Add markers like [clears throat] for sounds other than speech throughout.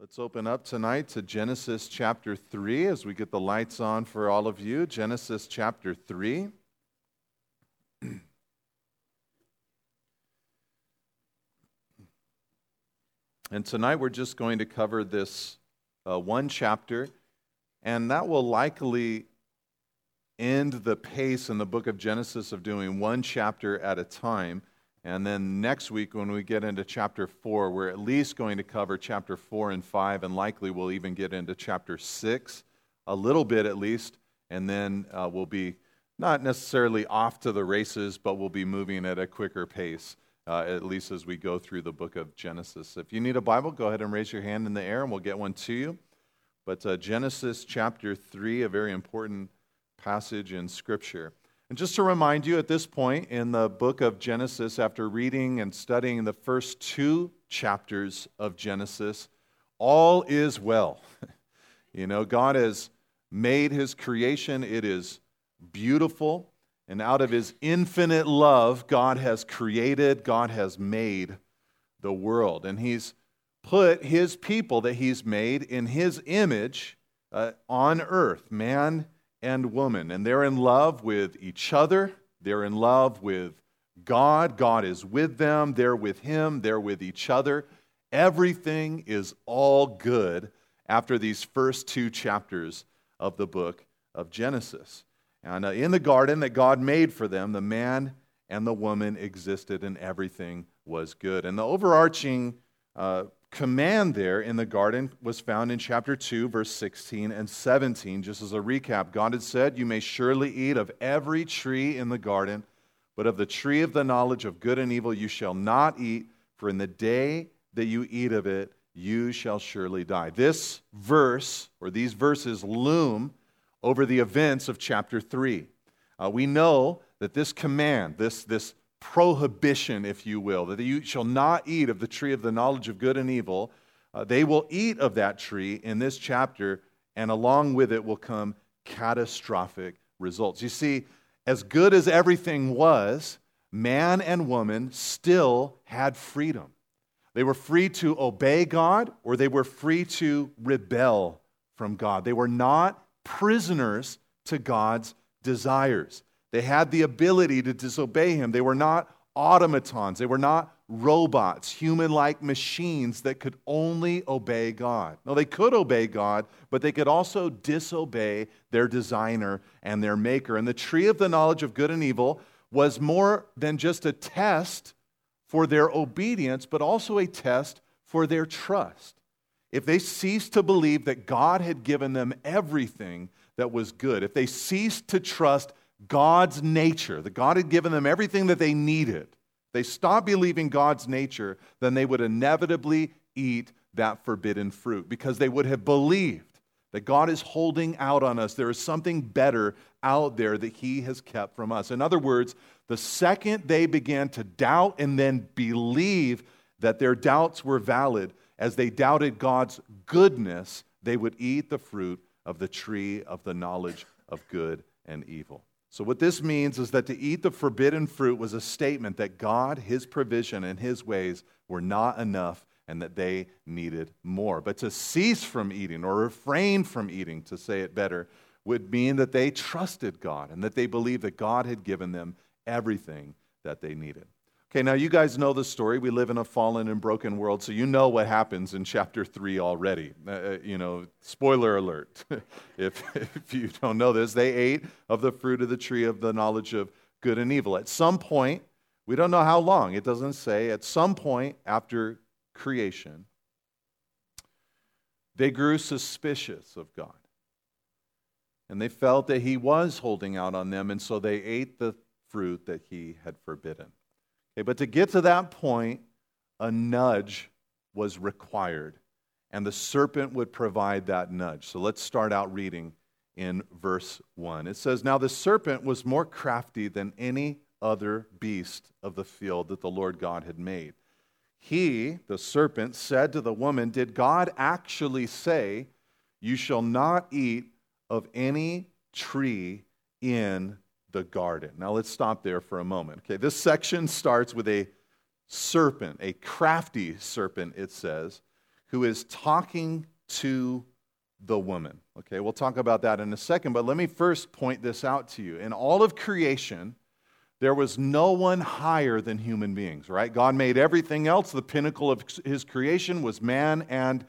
Let's open up tonight to Genesis chapter 3 as we get the lights on for all of you. Genesis chapter 3. [clears throat] and tonight we're just going to cover this uh, one chapter, and that will likely end the pace in the book of Genesis of doing one chapter at a time. And then next week, when we get into chapter 4, we're at least going to cover chapter 4 and 5, and likely we'll even get into chapter 6, a little bit at least. And then uh, we'll be not necessarily off to the races, but we'll be moving at a quicker pace, uh, at least as we go through the book of Genesis. If you need a Bible, go ahead and raise your hand in the air, and we'll get one to you. But uh, Genesis chapter 3, a very important passage in Scripture. And just to remind you, at this point in the book of Genesis, after reading and studying the first two chapters of Genesis, all is well. [laughs] you know, God has made his creation, it is beautiful. And out of his infinite love, God has created, God has made the world. And he's put his people that he's made in his image uh, on earth, man and woman. And they're in love with each other, they're in love with God. God is with them, they're with Him, they're with each other. Everything is all good after these first two chapters of the book of Genesis. And uh, in the garden that God made for them, the man and the woman existed and everything was good. And the overarching uh, command there in the garden was found in chapter 2, verse 16 and 17. Just as a recap, God had said, You may surely eat of every tree in the garden, but of the tree of the knowledge of good and evil you shall not eat, for in the day that you eat of it, you shall surely die. This verse, or these verses, loom over the events of chapter 3. Uh, we know that this command, this, this prohibition, if you will, that you shall not eat of the tree of the knowledge of good and evil. Uh, they will eat of that tree in this chapter, and along with it will come catastrophic results. You see, as good as everything was, man and woman still had freedom. They were free to obey God or they were free to rebel from God. They were not prisoners to God's desires. They had the ability to disobey him. They were not automatons, they were not robots, human like machines that could only obey God. No, they could obey God, but they could also disobey their designer and their maker. And the tree of the knowledge of good and evil was more than just a test for their obedience, but also a test for their trust. If they ceased to believe that God had given them everything that was good, if they ceased to trust God's nature, that God had given them everything that they needed, they stopped believing God's nature, then they would inevitably eat that forbidden fruit because they would have believed that God is holding out on us. There is something better out there that He has kept from us. In other words, the second they began to doubt and then believe that their doubts were valid, as they doubted God's goodness, they would eat the fruit of the tree of the knowledge of good and evil. So, what this means is that to eat the forbidden fruit was a statement that God, His provision, and His ways were not enough and that they needed more. But to cease from eating or refrain from eating, to say it better, would mean that they trusted God and that they believed that God had given them everything that they needed. Okay, now you guys know the story. We live in a fallen and broken world, so you know what happens in chapter 3 already. Uh, uh you know, spoiler alert. [laughs] if, if you don't know this, they ate of the fruit of the tree of the knowledge of good and evil. At some point, we don't know how long, it doesn't say, at some point after creation, they grew suspicious of God. And they felt that He was holding out on them, and so they ate the fruit that He had forbidden. Okay, but to get to that point, a nudge was required, and the serpent would provide that nudge. So let's start out reading in verse 1. It says, Now the serpent was more crafty than any other beast of the field that the Lord God had made. He, the serpent, said to the woman, Did God actually say, You shall not eat of any tree in the garden. Now let's stop there for a moment. Okay, this section starts with a serpent, a crafty serpent, it says, who is talking to the woman. Okay, we'll talk about that in a second, but let me first point this out to you. In all of creation, there was no one higher than human beings, right? God made everything else. The pinnacle of his creation was man and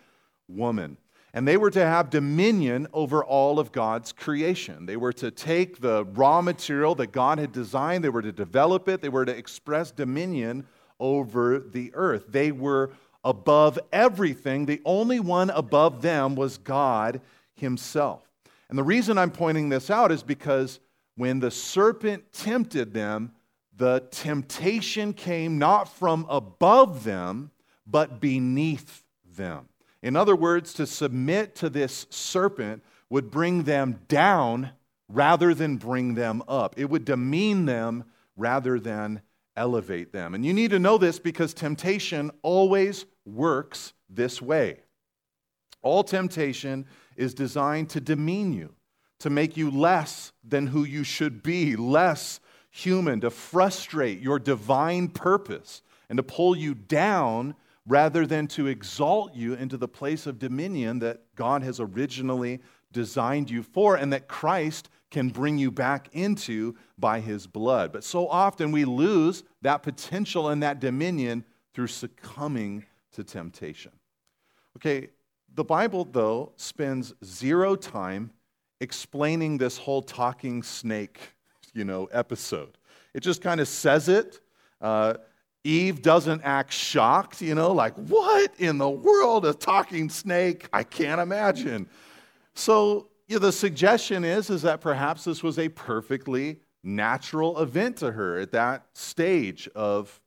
woman. And they were to have dominion over all of God's creation. They were to take the raw material that God had designed, they were to develop it, they were to express dominion over the earth. They were above everything. The only one above them was God Himself. And the reason I'm pointing this out is because when the serpent tempted them, the temptation came not from above them, but beneath them. In other words, to submit to this serpent would bring them down rather than bring them up. It would demean them rather than elevate them. And you need to know this because temptation always works this way. All temptation is designed to demean you, to make you less than who you should be, less human, to frustrate your divine purpose, and to pull you down rather than to exalt you into the place of dominion that God has originally designed you for and that Christ can bring you back into by his blood. But so often we lose that potential and that dominion through succumbing to temptation. Okay, the Bible, though, spends zero time explaining this whole talking snake, [laughs] you know, episode. It just kind of says it. Uh, Eve doesn't act shocked, you know, like, what in the world, a talking snake? I can't imagine. So, know, the suggestion is, is that perhaps this was a perfectly natural event to her at that stage of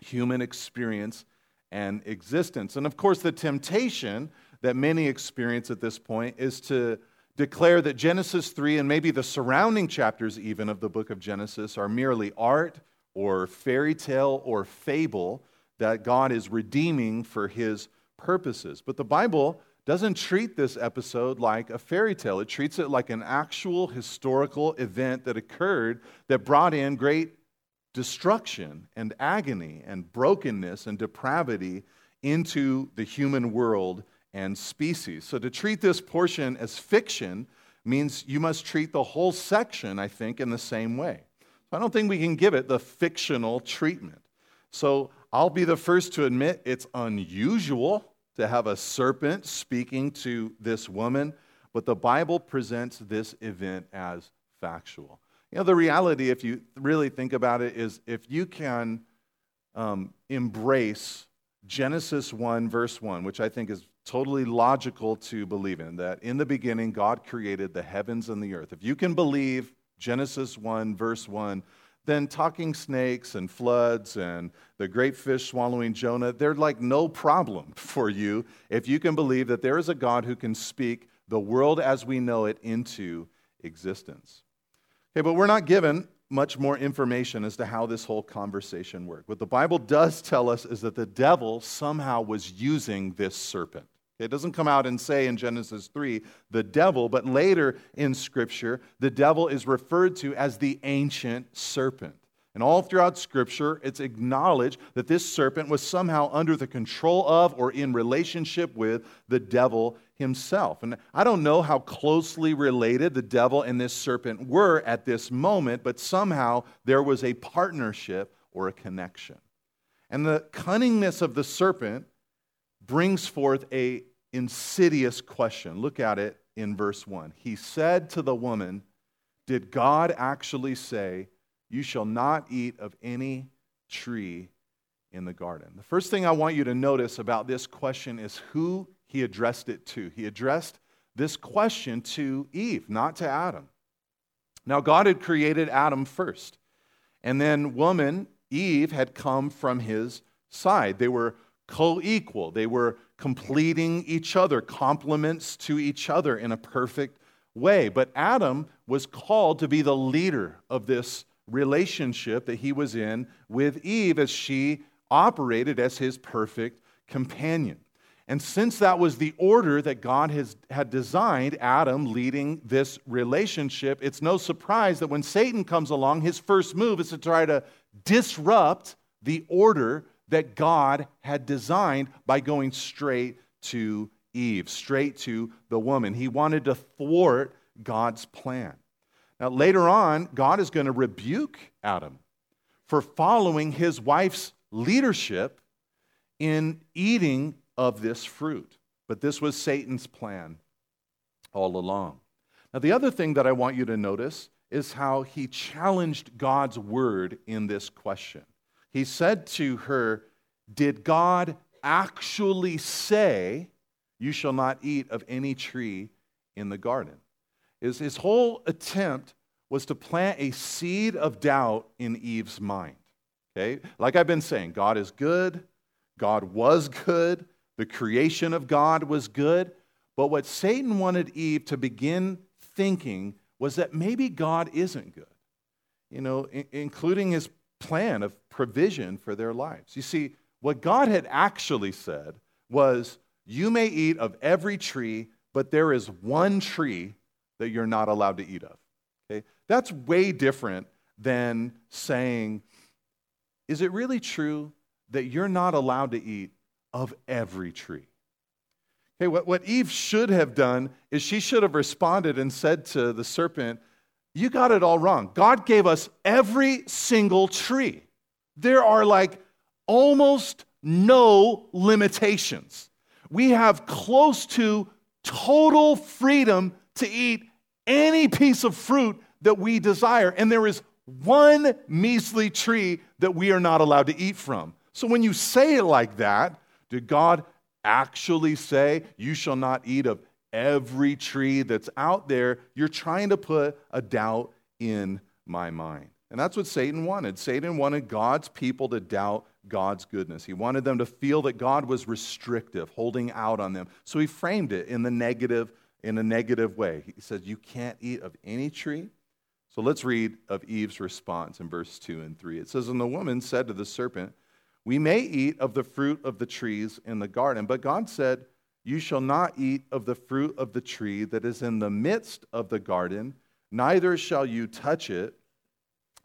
human experience and existence. And of course, the temptation that many experience at this point is to declare that Genesis 3 and maybe the surrounding chapters, even of the book of Genesis, are merely art or fairy tale or fable that God is redeeming for his purposes. But the Bible doesn't treat this episode like a fairy tale. It treats it like an actual historical event that occurred that brought in great destruction and agony and brokenness and depravity into the human world and species. So to treat this portion as fiction means you must treat the whole section, I think, in the same way. I don't think we can give it the fictional treatment. So I'll be the first to admit it's unusual to have a serpent speaking to this woman, but the Bible presents this event as factual. You know, the reality, if you really think about it, is if you can um, embrace Genesis 1, verse 1, which I think is totally logical to believe in, that in the beginning God created the heavens and the earth. If you can believe Genesis 1, verse 1, then talking snakes and floods and the great fish swallowing Jonah, they're like no problem [laughs] for you if you can believe that there is a God who can speak the world as we know it into existence. Okay, but we're not given much more information as to how this whole conversation worked. What the Bible does tell us is that the devil somehow was using this serpent. It doesn't come out and say in Genesis 3 the devil, but later in Scripture, the devil is referred to as the ancient serpent. And all throughout Scripture, it's acknowledged that this serpent was somehow under the control of or in relationship with the devil himself. And I don't know how closely related the devil and this serpent were at this moment, but somehow there was a partnership or a connection. And the cunningness of the serpent brings forth a insidious question. Look at it in verse 1. He said to the woman, Did God actually say, You shall not eat of any tree in the garden? The first thing I want you to notice about this question is who he addressed it to. He addressed this question to Eve, not to Adam. Now, God had created Adam first, and then woman, Eve, had come from his side. They were co equal. They were completing each other, complements to each other in a perfect way. But Adam was called to be the leader of this relationship that he was in with Eve as she operated as his perfect companion. And since that was the order that God has, had designed, Adam leading this relationship, it's no surprise that when Satan comes along, his first move is to try to disrupt the order that God had designed by going straight to Eve, straight to the woman. He wanted to thwart God's plan. Now, later on, God is going to rebuke Adam for following his wife's leadership in eating of this fruit. But this was Satan's plan all along. Now, the other thing that I want you to notice is how he challenged God's word in this question. He said to her, Did God actually say, You shall not eat of any tree in the garden? His, his whole attempt was to plant a seed of doubt in Eve's mind. Okay? Like I've been saying, God is good, God was good, the creation of God was good. But what Satan wanted Eve to begin thinking was that maybe God isn't good, you know, including his plan of provision for their lives. You see, what God had actually said was, You may eat of every tree, but there is one tree that you're not allowed to eat of. Okay? That's way different than saying, Is it really true that you're not allowed to eat of every tree? Okay, what, what Eve should have done is she should have responded and said to the serpent, You got it all wrong. God gave us every single tree. There are like almost no limitations. We have close to total freedom to eat any piece of fruit that we desire. And there is one measly tree that we are not allowed to eat from. So when you say it like that, did God actually say, You shall not eat of every tree that's out there? You're trying to put a doubt in my mind. And that's what Satan wanted. Satan wanted God's people to doubt God's goodness. He wanted them to feel that God was restrictive, holding out on them. So he framed it in the negative in a negative way. He says you can't eat of any tree. So let's read of Eve's response in verse 2 and 3. It says and the woman said to the serpent, "We may eat of the fruit of the trees in the garden, but God said, you shall not eat of the fruit of the tree that is in the midst of the garden, neither shall you touch it,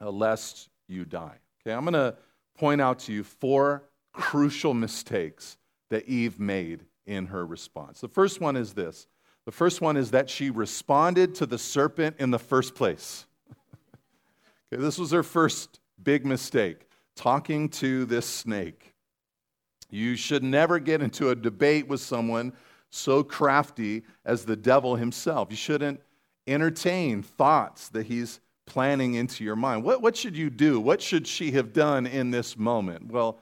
uh, lest you die. Okay, I'm going to point out to you four crucial mistakes that Eve made in her response. The first one is this the first one is that she responded to the serpent in the first place. [laughs] okay, this was her first big mistake, talking to this snake. You should never get into a debate with someone so crafty as the devil himself. You shouldn't entertain thoughts that he's planning into your mind. What, what should you do? What should she have done in this moment? Well,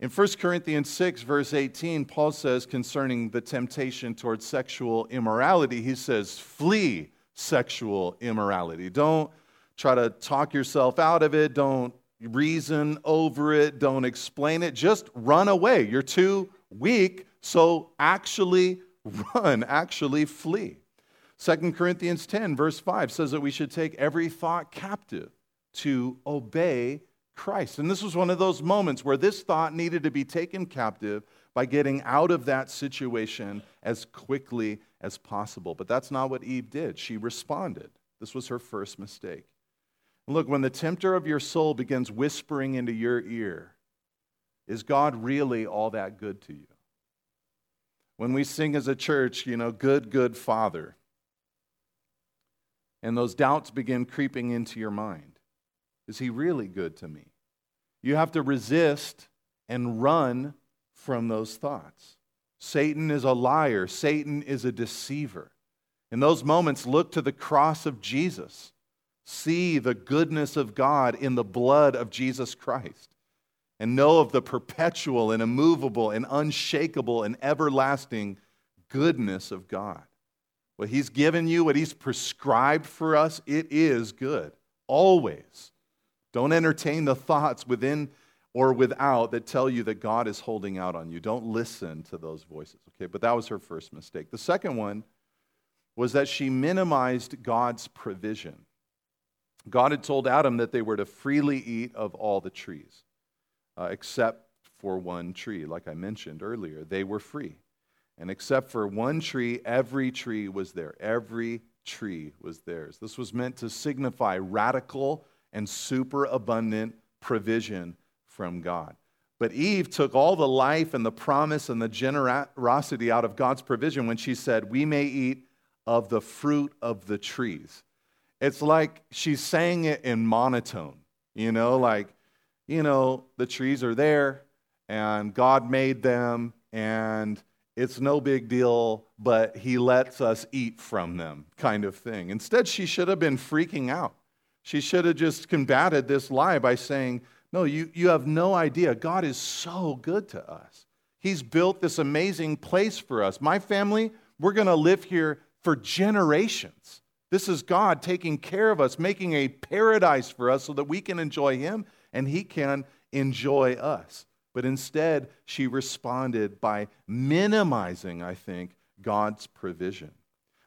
in 1 Corinthians 6, verse 18, Paul says concerning the temptation towards sexual immorality, he says, flee sexual immorality. Don't try to talk yourself out of it. Don't reason over it. Don't explain it. Just run away. You're too weak, so actually run, actually flee. 2 Corinthians 10, verse 5 says that we should take every thought captive to obey Christ. And this was one of those moments where this thought needed to be taken captive by getting out of that situation as quickly as possible. But that's not what Eve did. She responded. This was her first mistake. Look, when the tempter of your soul begins whispering into your ear, is God really all that good to you? When we sing as a church, you know, good, good Father, and those doubts begin creeping into your mind, is He really good to me? You have to resist and run from those thoughts. Satan is a liar, Satan is a deceiver. In those moments, look to the cross of Jesus see the goodness of God in the blood of Jesus Christ and know of the perpetual and immovable and unshakable and everlasting goodness of God. What He's given you, what He's prescribed for us, it is good, always. Don't entertain the thoughts within or without that tell you that God is holding out on you. Don't listen to those voices, okay? But that was her first mistake. The second one was that she minimized God's provision. God had told Adam that they were to freely eat of all the trees, uh, except for one tree. Like I mentioned earlier, they were free. And except for one tree, every tree was there. Every tree was theirs. This was meant to signify radical and superabundant provision from God. But Eve took all the life and the promise and the generosity out of God's provision when she said, We may eat of the fruit of the trees. It's like she's saying it in monotone, you know, like, you know, the trees are there and God made them and it's no big deal, but he lets us eat from them, kind of thing. Instead, she should have been freaking out. She should have just combated this lie by saying, No, you, you have no idea. God is so good to us. He's built this amazing place for us. My family, we're going to live here for generations. This is God taking care of us, making a paradise for us so that we can enjoy Him and He can enjoy us. But instead, she responded by minimizing, I think, God's provision.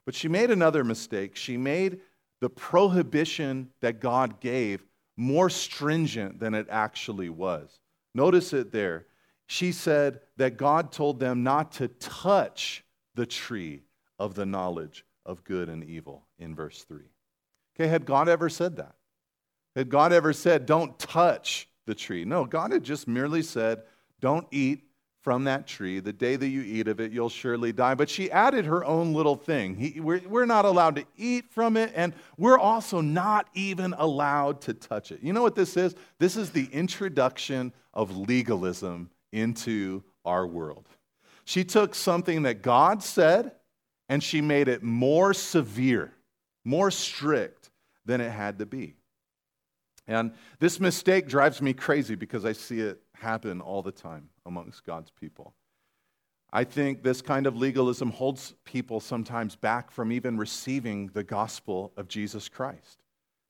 But she made another mistake. She made the prohibition that God gave more stringent than it actually was. Notice it there. She said that God told them not to touch the tree of the knowledge of good and evil in verse 3. Okay, had God ever said that? Had God ever said, don't touch the tree. No, God had just merely said, Don't eat from that tree. The day that you eat of it, you'll surely die. But she added her own little thing. He, we're, we're not allowed to eat from it, and we're also not even allowed to touch it. You know what this is? This is the introduction of legalism into our world. She took something that God said and she made it more severe, more strict than it had to be. And this mistake drives me crazy because I see it happen all the time amongst God's people. I think this kind of legalism holds people sometimes back from even receiving the gospel of Jesus Christ.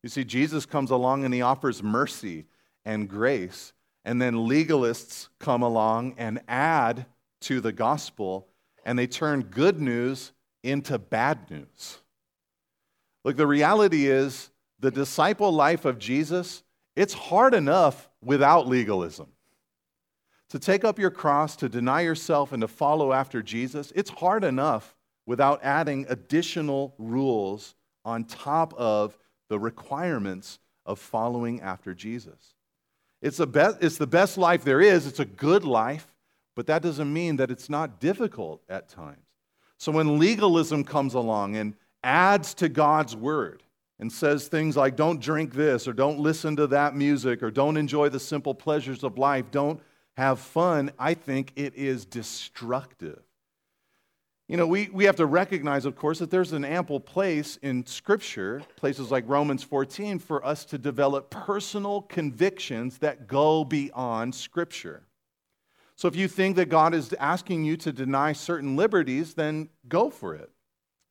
You see, Jesus comes along and he offers mercy and grace, and then legalists come along and add to the gospel, and they turn good news into bad news. Look, the reality is the disciple life of Jesus, it's hard enough without legalism. To take up your cross, to deny yourself, and to follow after Jesus, it's hard enough without adding additional rules on top of the requirements of following after Jesus. It's the, best, it's the best life there is, it's a good life, but that doesn't mean that it's not difficult at times. So when legalism comes along and adds to God's word, and says things like, don't drink this, or don't listen to that music, or don't enjoy the simple pleasures of life, don't have fun, I think it is destructive. You know, we, we have to recognize, of course, that there's an ample place in Scripture, places like Romans 14, for us to develop personal convictions that go beyond Scripture. So if you think that God is asking you to deny certain liberties, then go for it.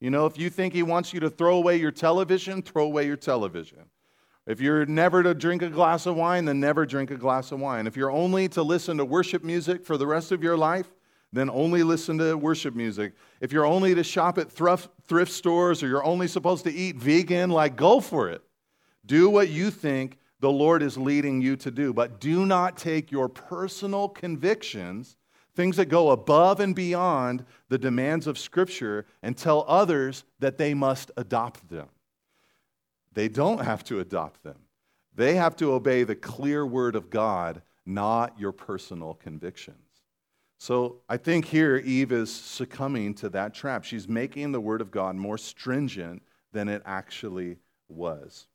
You know, if you think he wants you to throw away your television, throw away your television. If you're never to drink a glass of wine, then never drink a glass of wine. If you're only to listen to worship music for the rest of your life, then only listen to worship music. If you're only to shop at thrift, thrift stores or you're only supposed to eat vegan, like go for it. Do what you think the Lord is leading you to do, but do not take your personal convictions things that go above and beyond the demands of Scripture, and tell others that they must adopt them. They don't have to adopt them, they have to obey the clear word of God, not your personal convictions. So I think here Eve is succumbing to that trap. She's making the word of God more stringent than it actually was.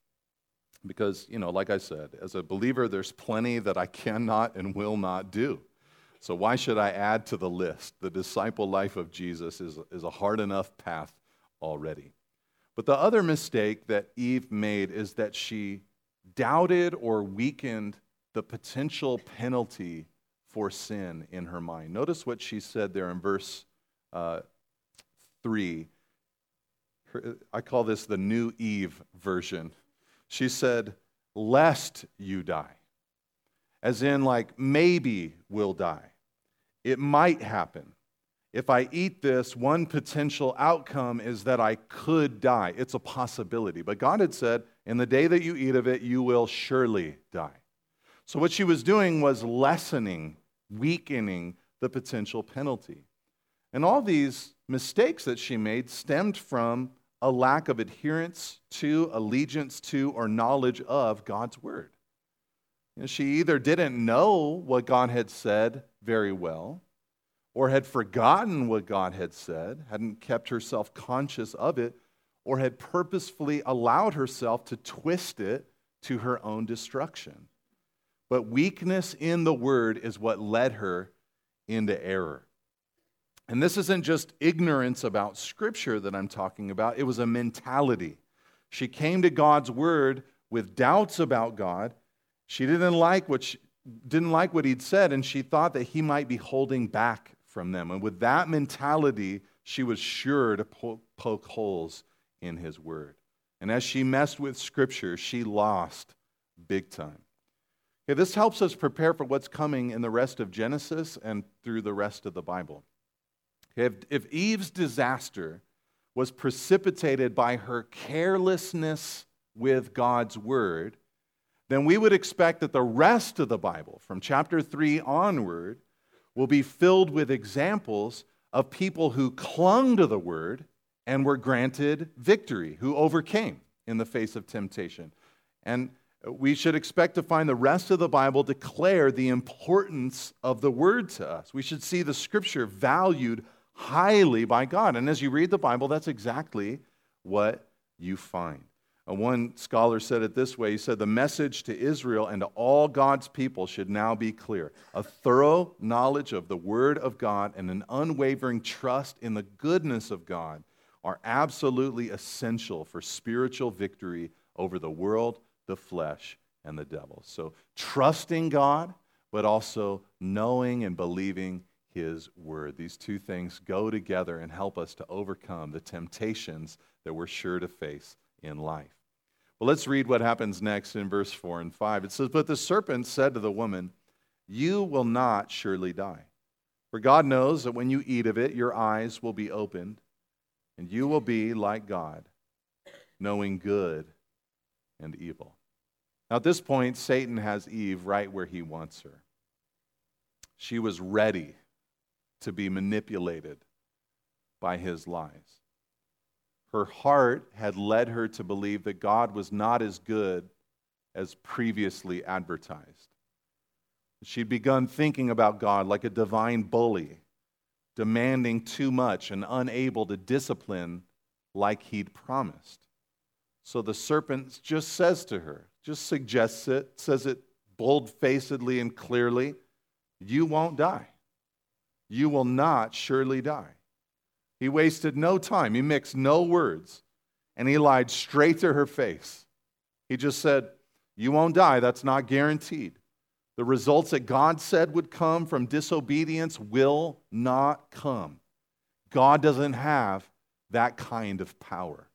Because, you know, like I said, as a believer, there's plenty that I cannot and will not do. So, why should I add to the list? The disciple life of Jesus is, is a hard enough path already. But the other mistake that Eve made is that she doubted or weakened the potential penalty for sin in her mind. Notice what she said there in verse uh, 3. Her, I call this the New Eve version. She said, Lest you die as in, like, maybe we'll die. It might happen. If I eat this, one potential outcome is that I could die. It's a possibility. But God had said, in the day that you eat of it, you will surely die. So, what she was doing was lessening, weakening the potential penalty. And all these mistakes that she made stemmed from a lack of adherence to, allegiance to, or knowledge of God's word. You know, she either didn't know what God had said very well, or had forgotten what God had said, hadn't kept herself conscious of it, or had purposefully allowed herself to twist it to her own destruction. But weakness in the word is what led her into error. And this isn't just ignorance about Scripture that I'm talking about, it was a mentality. She came to God's word with doubts about God. She didn't like what, she, didn't like what he'd said, and she thought that he might be holding back from them. And with that mentality, she was sure to poke, poke holes in his word. And as she messed with Scripture, she lost big time. Okay, this helps us prepare for what's coming in the rest of Genesis and through the rest of the Bible. Okay, if, if Eve's disaster was precipitated by her carelessness with God's word, then we would expect that the rest of the Bible, from chapter 3 onward, will be filled with examples of people who clung to the word and were granted victory, who overcame in the face of temptation. And we should expect to find the rest of the Bible declare the importance of the word to us. We should see the scripture valued highly by God. And as you read the Bible, that's exactly what you find. One scholar said it this way He said, The message to Israel and to all God's people should now be clear. A thorough knowledge of the Word of God and an unwavering trust in the goodness of God are absolutely essential for spiritual victory over the world, the flesh, and the devil. So, trusting God, but also knowing and believing His Word. These two things go together and help us to overcome the temptations that we're sure to face in life. Well, let's read what happens next in verse 4 and 5. It says, But the serpent said to the woman, You will not surely die. For God knows that when you eat of it, your eyes will be opened, and you will be like God, knowing good and evil. Now, at this point, Satan has Eve right where he wants her. She was ready to be manipulated by his lies. Her heart had led her to believe that God was not as good as previously advertised. She'd begun thinking about God like a divine bully, demanding too much and unable to discipline like he'd promised. So the serpent just says to her, just suggests it, says it bold facedly and clearly you won't die. You will not surely die. He wasted no time, he mixed no words, and he lied straight to her face. He just said, You won't die. That's not guaranteed. The results that God said would come from disobedience will not come. God doesn't have that kind of power.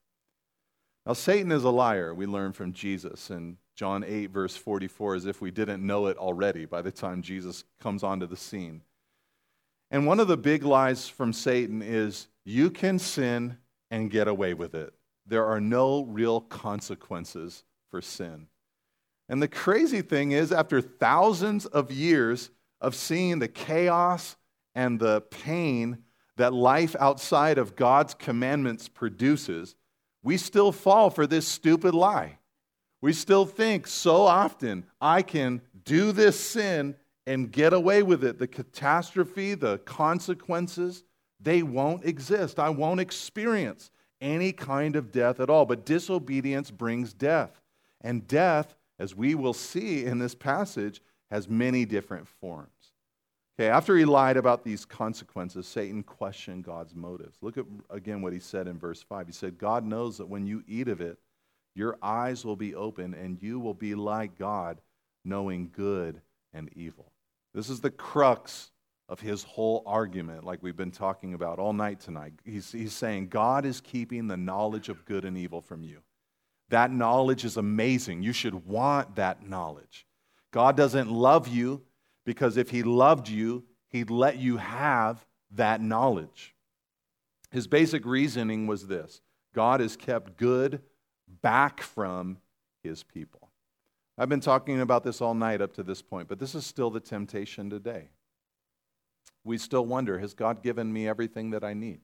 Now, Satan is a liar, we learn from Jesus in John 8, verse 44, as if we didn't know it already by the time Jesus comes onto the scene. And one of the big lies from Satan is you can sin and get away with it. There are no real consequences for sin. And the crazy thing is, after thousands of years of seeing the chaos and the pain that life outside of God's commandments produces, we still fall for this stupid lie. We still think so often, I can do this sin and get away with it. The catastrophe, the consequences, they won't exist. I won't experience any kind of death at all. But disobedience brings death. And death, as we will see in this passage, has many different forms. Okay, after he lied about these consequences, Satan questioned God's motives. Look at again what he said in verse 5. He said, God knows that when you eat of it, your eyes will be open and you will be like God, knowing good and evil. This is the crux of his whole argument, like we've been talking about all night tonight. He's, he's saying God is keeping the knowledge of good and evil from you. That knowledge is amazing. You should want that knowledge. God doesn't love you because if he loved you, he'd let you have that knowledge. His basic reasoning was this God has kept good back from his people. I've been talking about this all night up to this point, but this is still the temptation today we still wonder Has God given me everything that I need?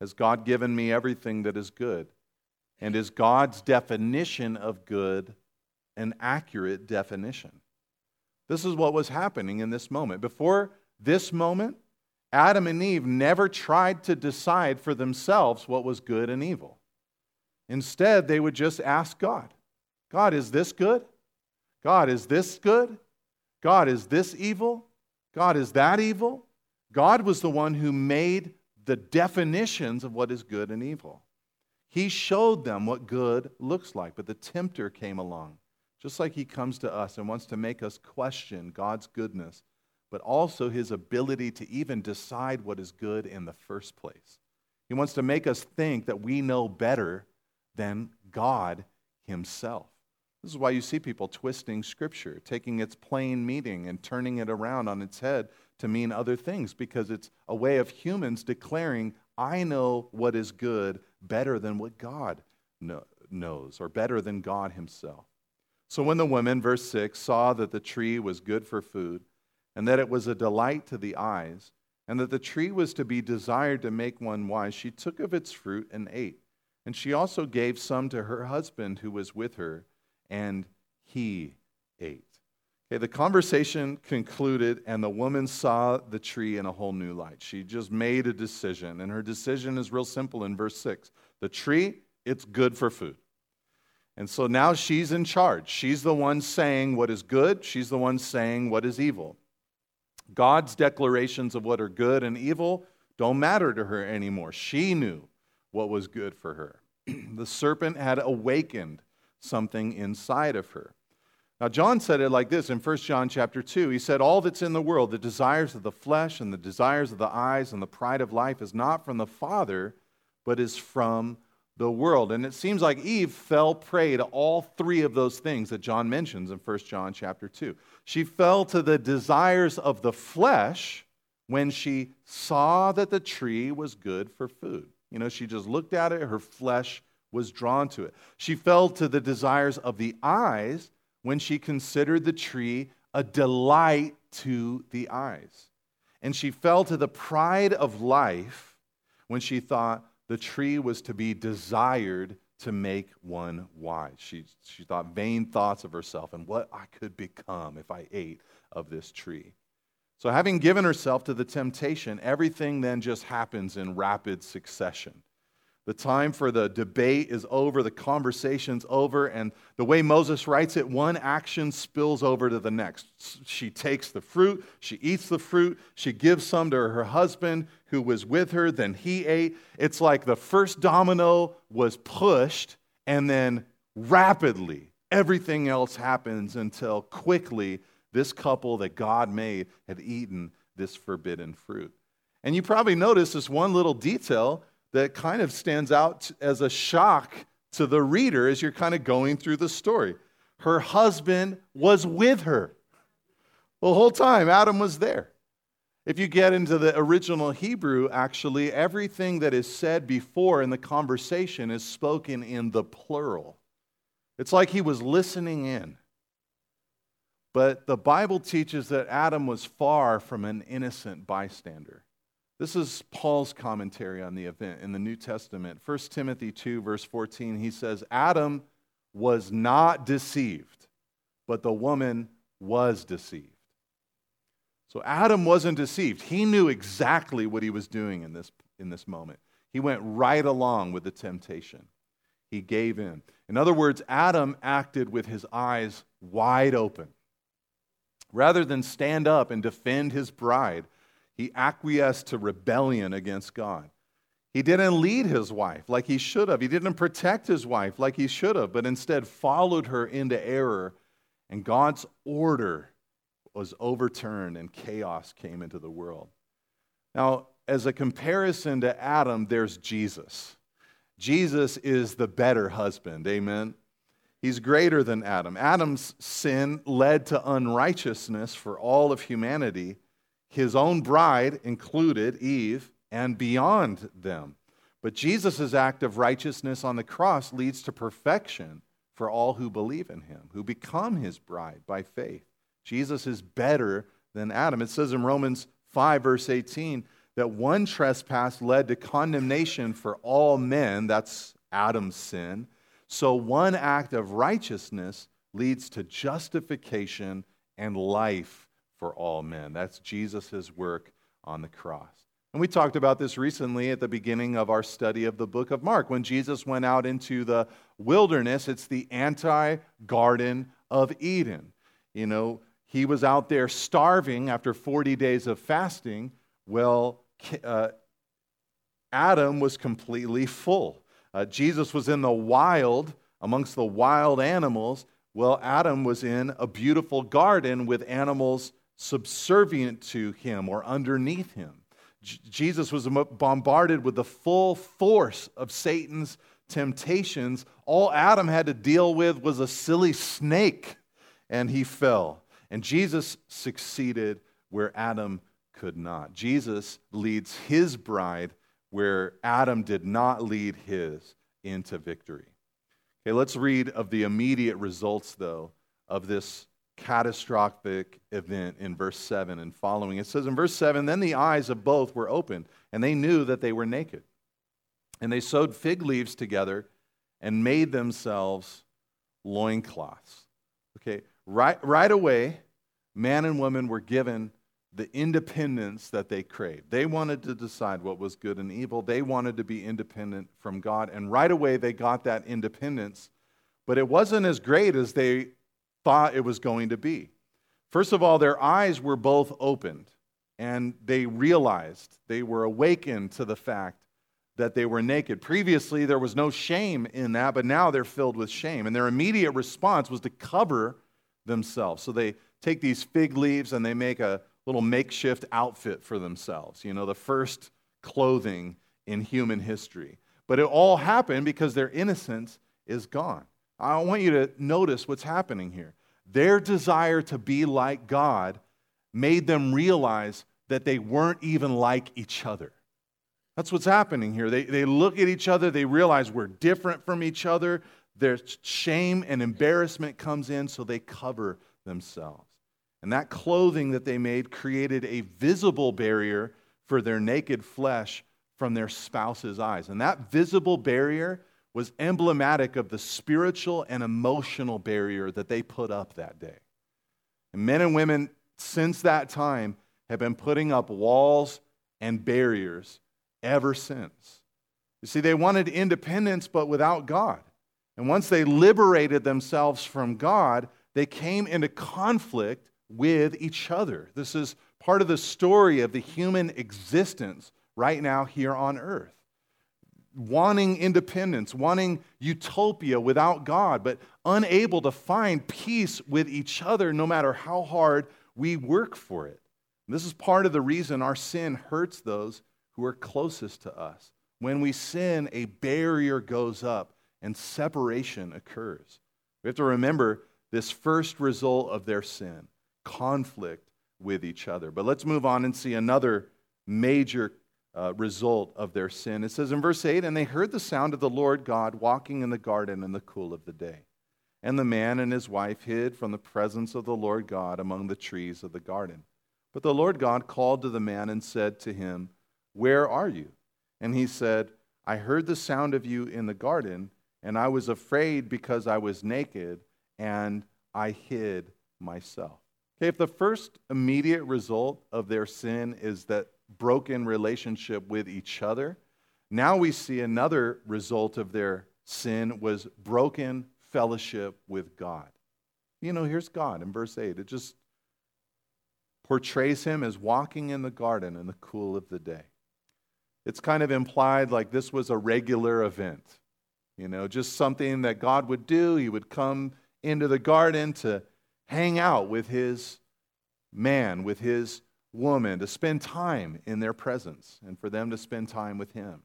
Has God given me everything that is good? And is God's definition of good an accurate definition? This is what was happening in this moment. Before this moment, Adam and Eve never tried to decide for themselves what was good and evil. Instead, they would just ask God God, is this good? God, is this good? God, is this evil? God, is that evil? God was the one who made the definitions of what is good and evil. He showed them what good looks like, but the tempter came along, just like he comes to us and wants to make us question God's goodness, but also his ability to even decide what is good in the first place. He wants to make us think that we know better than God himself. This is why you see people twisting Scripture, taking its plain meaning and turning it around on its head to mean other things, because it's a way of humans declaring, I know what is good better than what God knows, or better than God Himself. So when the woman, verse 6, saw that the tree was good for food, and that it was a delight to the eyes, and that the tree was to be desired to make one wise, she took of its fruit and ate. And she also gave some to her husband who was with her and he ate. Okay, the conversation concluded, and the woman saw the tree in a whole new light. She just made a decision, and her decision is real simple in verse 6. The tree, it's good for food. And so now she's in charge. She's the one saying what is good, she's the one saying what is evil. God's declarations of what are good and evil don't matter to her anymore. She knew what was good for her. [clears throat] the serpent had awakened something inside of her. Now John said it like this in 1 John chapter 2. He said all that's in the world, the desires of the flesh and the desires of the eyes and the pride of life is not from the Father, but is from the world. And it seems like Eve fell prey to all three of those things that John mentions in 1 John chapter 2. She fell to the desires of the flesh when she saw that the tree was good for food. You know, she just looked at it, her flesh was drawn to it. She fell to the desires of the eyes when she considered the tree a delight to the eyes. And she fell to the pride of life when she thought the tree was to be desired to make one wise. She, she thought vain thoughts of herself and what I could become if I ate of this tree. So, having given herself to the temptation, everything then just happens in rapid succession. The time for the debate is over, the conversation's over, and the way Moses writes it, one action spills over to the next. She takes the fruit, she eats the fruit, she gives some to her husband who was with her, then he ate. It's like the first domino was pushed, and then rapidly everything else happens until quickly this couple that God made had eaten this forbidden fruit. And you probably notice this one little detail that kind of stands out as a shock to the reader as you're kind of going through the story. Her husband was with her. The whole time, Adam was there. If you get into the original Hebrew, actually, everything that is said before in the conversation is spoken in the plural. It's like he was listening in. But the Bible teaches that Adam was far from an innocent bystander. This is Paul's commentary on the event in the New Testament. 1 Timothy 2, verse 14, he says, Adam was not deceived, but the woman was deceived. So Adam wasn't deceived. He knew exactly what he was doing in this, in this moment. He went right along with the temptation. He gave in. In other words, Adam acted with his eyes wide open. Rather than stand up and defend his bride, he acquiesced to rebellion against God. He didn't lead his wife like he should have. He didn't protect his wife like he should have, but instead followed her into error. And God's order was overturned and chaos came into the world. Now, as a comparison to Adam, there's Jesus. Jesus is the better husband. Amen. He's greater than Adam. Adam's sin led to unrighteousness for all of humanity his own bride included, Eve, and beyond them. But Jesus' act of righteousness on the cross leads to perfection for all who believe in him, who become his bride by faith. Jesus is better than Adam. It says in Romans 5, verse 18, that one trespass led to condemnation for all men. That's Adam's sin. So one act of righteousness leads to justification and life for all men. That's Jesus' work on the cross. And we talked about this recently at the beginning of our study of the book of Mark. When Jesus went out into the wilderness, it's the anti Garden of Eden. You know, he was out there starving after 40 days of fasting. Well, uh, Adam was completely full. Uh, Jesus was in the wild, amongst the wild animals. Well, Adam was in a beautiful garden with animals subservient to him or underneath him. J- Jesus was bombarded with the full force of Satan's temptations. All Adam had to deal with was a silly snake, and he fell. And Jesus succeeded where Adam could not. Jesus leads his bride where Adam did not lead his into victory. Okay, let's read of the immediate results, though, of this catastrophic event in verse 7 and following. It says in verse 7 Then the eyes of both were opened, and they knew that they were naked. And they sewed fig leaves together and made themselves loincloths. Okay, right, right away, man and woman were given the independence that they craved. They wanted to decide what was good and evil. They wanted to be independent from God. And right away, they got that independence. But it wasn't as great as they thought it was going to be. First of all, their eyes were both opened, and they realized, they were awakened to the fact that they were naked. Previously, there was no shame in that, but now they're filled with shame. And their immediate response was to cover themselves. So they take these fig leaves and they make a little makeshift outfit for themselves, you know, the first clothing in human history. But it all happened because their innocence is gone. I want you to notice what's happening here. Their desire to be like God made them realize that they weren't even like each other. That's what's happening here. They, they look at each other, they realize we're different from each other. Their shame and embarrassment comes in, so they cover themselves. And that clothing that they made created a visible barrier for their naked flesh from their spouse's eyes. And that visible barrier was emblematic of the spiritual and emotional barrier that they put up that day. And men and women, since that time, have been putting up walls and barriers ever since. You see, they wanted independence, but without God. And once they liberated themselves from God, they came into conflict with each other. This is part of the story of the human existence right now here on earth. Wanting independence, wanting utopia without God, but unable to find peace with each other no matter how hard we work for it. this is part of the reason our sin hurts those who are closest to us. When we sin, a barrier goes up and separation occurs. We have to remember this first result of their sin conflict with each other. But let's move on and see another major uh, result of their sin. It says in verse 8, And they heard the sound of the Lord God walking in the garden in the cool of the day. And the man and his wife hid from the presence of the Lord God among the trees of the garden. But the Lord God called to the man and said to him, Where are you? And he said, I heard the sound of you in the garden, and I was afraid because I was naked, and I hid myself. Okay, if the first immediate result of their sin is that broken relationship with each other, now we see another result of their sin was broken fellowship with God. You know, here's God in verse 8. It just portrays him as walking in the garden in the cool of the day. It's kind of implied like this was a regular event, you know, just something that God would do. He would come into the garden to hang out with his man, with his woman, to spend time in their presence and for them to spend time with him.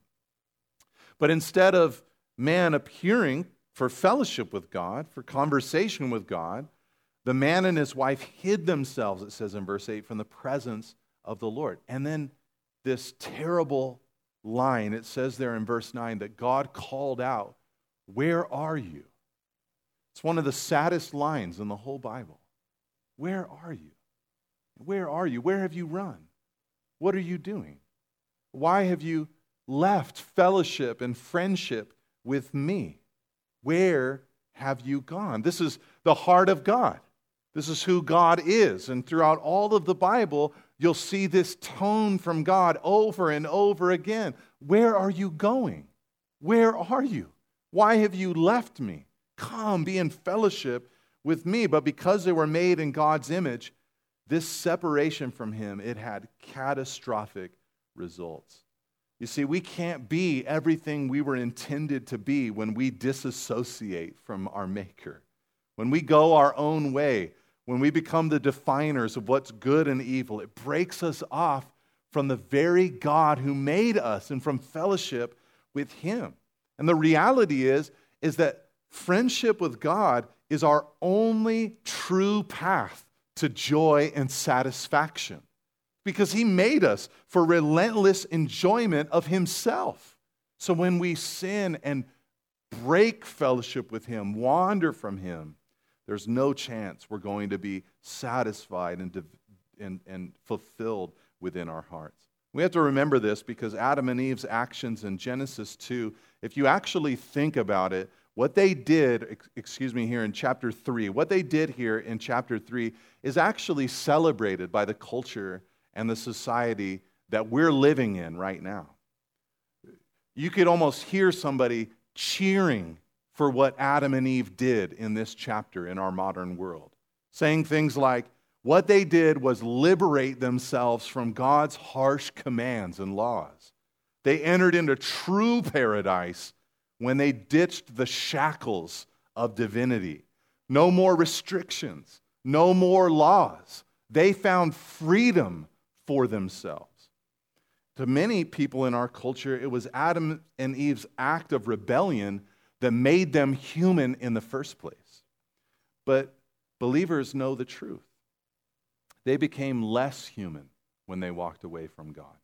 But instead of man appearing for fellowship with God, for conversation with God, the man and his wife hid themselves, it says in verse 8, from the presence of the Lord. And then this terrible line, it says there in verse 9 that God called out, Where are you? It's one of the saddest lines in the whole Bible. Where are you? Where are you? Where have you run? What are you doing? Why have you left fellowship and friendship with me? Where have you gone? This is the heart of God. This is who God is. And throughout all of the Bible, you'll see this tone from God over and over again. Where are you going? Where are you? Why have you left me? Come, be in fellowship with me. But because they were made in God's image, this separation from Him, it had catastrophic results. You see, we can't be everything we were intended to be when we disassociate from our Maker. When we go our own way, when we become the definers of what's good and evil, it breaks us off from the very God who made us and from fellowship with Him. And the reality is, is that friendship with God is our only true path to joy and satisfaction because He made us for relentless enjoyment of Himself. So when we sin and break fellowship with Him, wander from Him, there's no chance we're going to be satisfied and, and, and fulfilled within our hearts. We have to remember this because Adam and Eve's actions in Genesis 2, if you actually think about it, what they did, excuse me, here in chapter 3, what they did here in chapter 3 is actually celebrated by the culture and the society that we're living in right now. You could almost hear somebody cheering for what Adam and Eve did in this chapter in our modern world, saying things like, what they did was liberate themselves from God's harsh commands and laws. They entered into true paradise when they ditched the shackles of divinity. No more restrictions, no more laws. They found freedom for themselves. To many people in our culture, it was Adam and Eve's act of rebellion that made them human in the first place. But believers know the truth. They became less human when they walked away from God.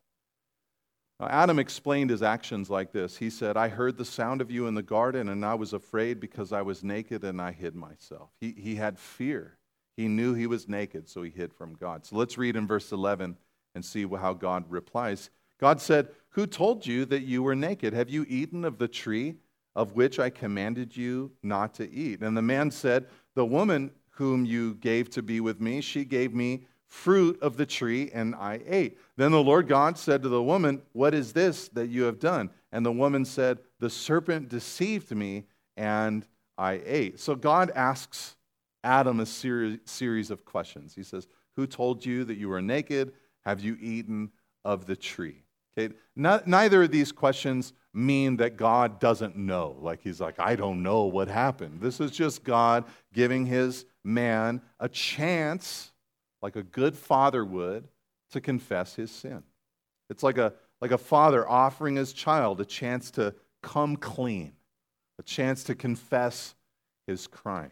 Now, Adam explained his actions like this. He said, I heard the sound of you in the garden, and I was afraid because I was naked and I hid myself. He, he had fear. He knew he was naked, so he hid from God. So let's read in verse 11 and see how God replies. God said, Who told you that you were naked? Have you eaten of the tree of which I commanded you not to eat. And the man said, The woman whom you gave to be with me, she gave me fruit of the tree, and I ate. Then the Lord God said to the woman, What is this that you have done? And the woman said, The serpent deceived me, and I ate. So God asks Adam a series of questions. He says, Who told you that you were naked? Have you eaten of the tree? Okay, neither of these questions mean that God doesn't know. Like he's like, I don't know what happened. This is just God giving his man a chance, like a good father would, to confess his sin. It's like a, like a father offering his child a chance to come clean, a chance to confess his crime.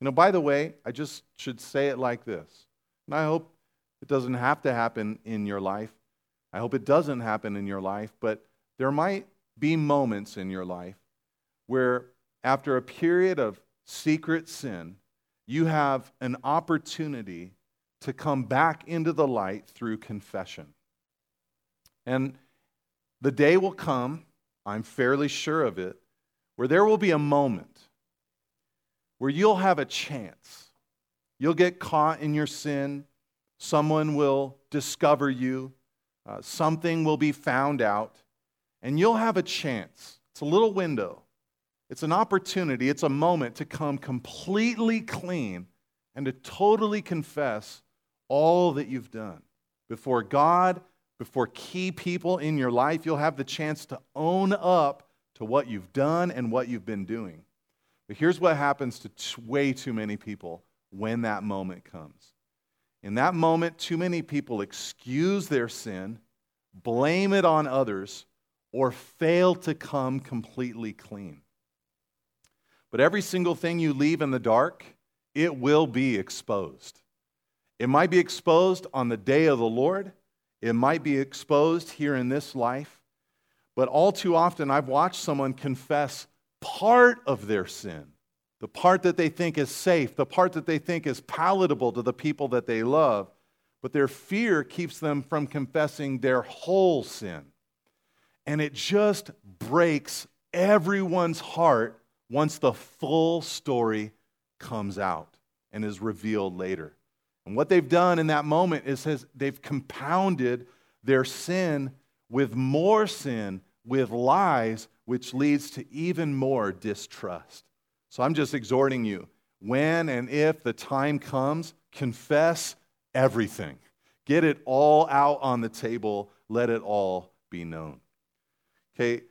You know, by the way, I just should say it like this, and I hope it doesn't have to happen in your life. I hope it doesn't happen in your life, but there might be moments in your life where, after a period of secret sin, you have an opportunity to come back into the light through confession. And the day will come, I'm fairly sure of it, where there will be a moment where you'll have a chance. You'll get caught in your sin, someone will discover you uh, something will be found out, and you'll have a chance. It's a little window, it's an opportunity, it's a moment to come completely clean and to totally confess all that you've done. Before God, before key people in your life, you'll have the chance to own up to what you've done and what you've been doing. But here's what happens to way too many people when that moment comes in that moment, too many people excuse their sin, blame it on others, or fail to come completely clean. But every single thing you leave in the dark, it will be exposed. It might be exposed on the day of the Lord, it might be exposed here in this life. But all too often, I've watched someone confess part of their sin the part that they think is safe, the part that they think is palatable to the people that they love. But their fear keeps them from confessing their whole sin. And it just breaks everyone's heart once the full story comes out. and is revealed later. And what they've done in that moment is says they've compounded their sin with more sin, with lies, which leads to even more distrust. So I'm just exhorting you when and if the time comes, confess everything. Get it all out on the table. Let it all be known. Okay,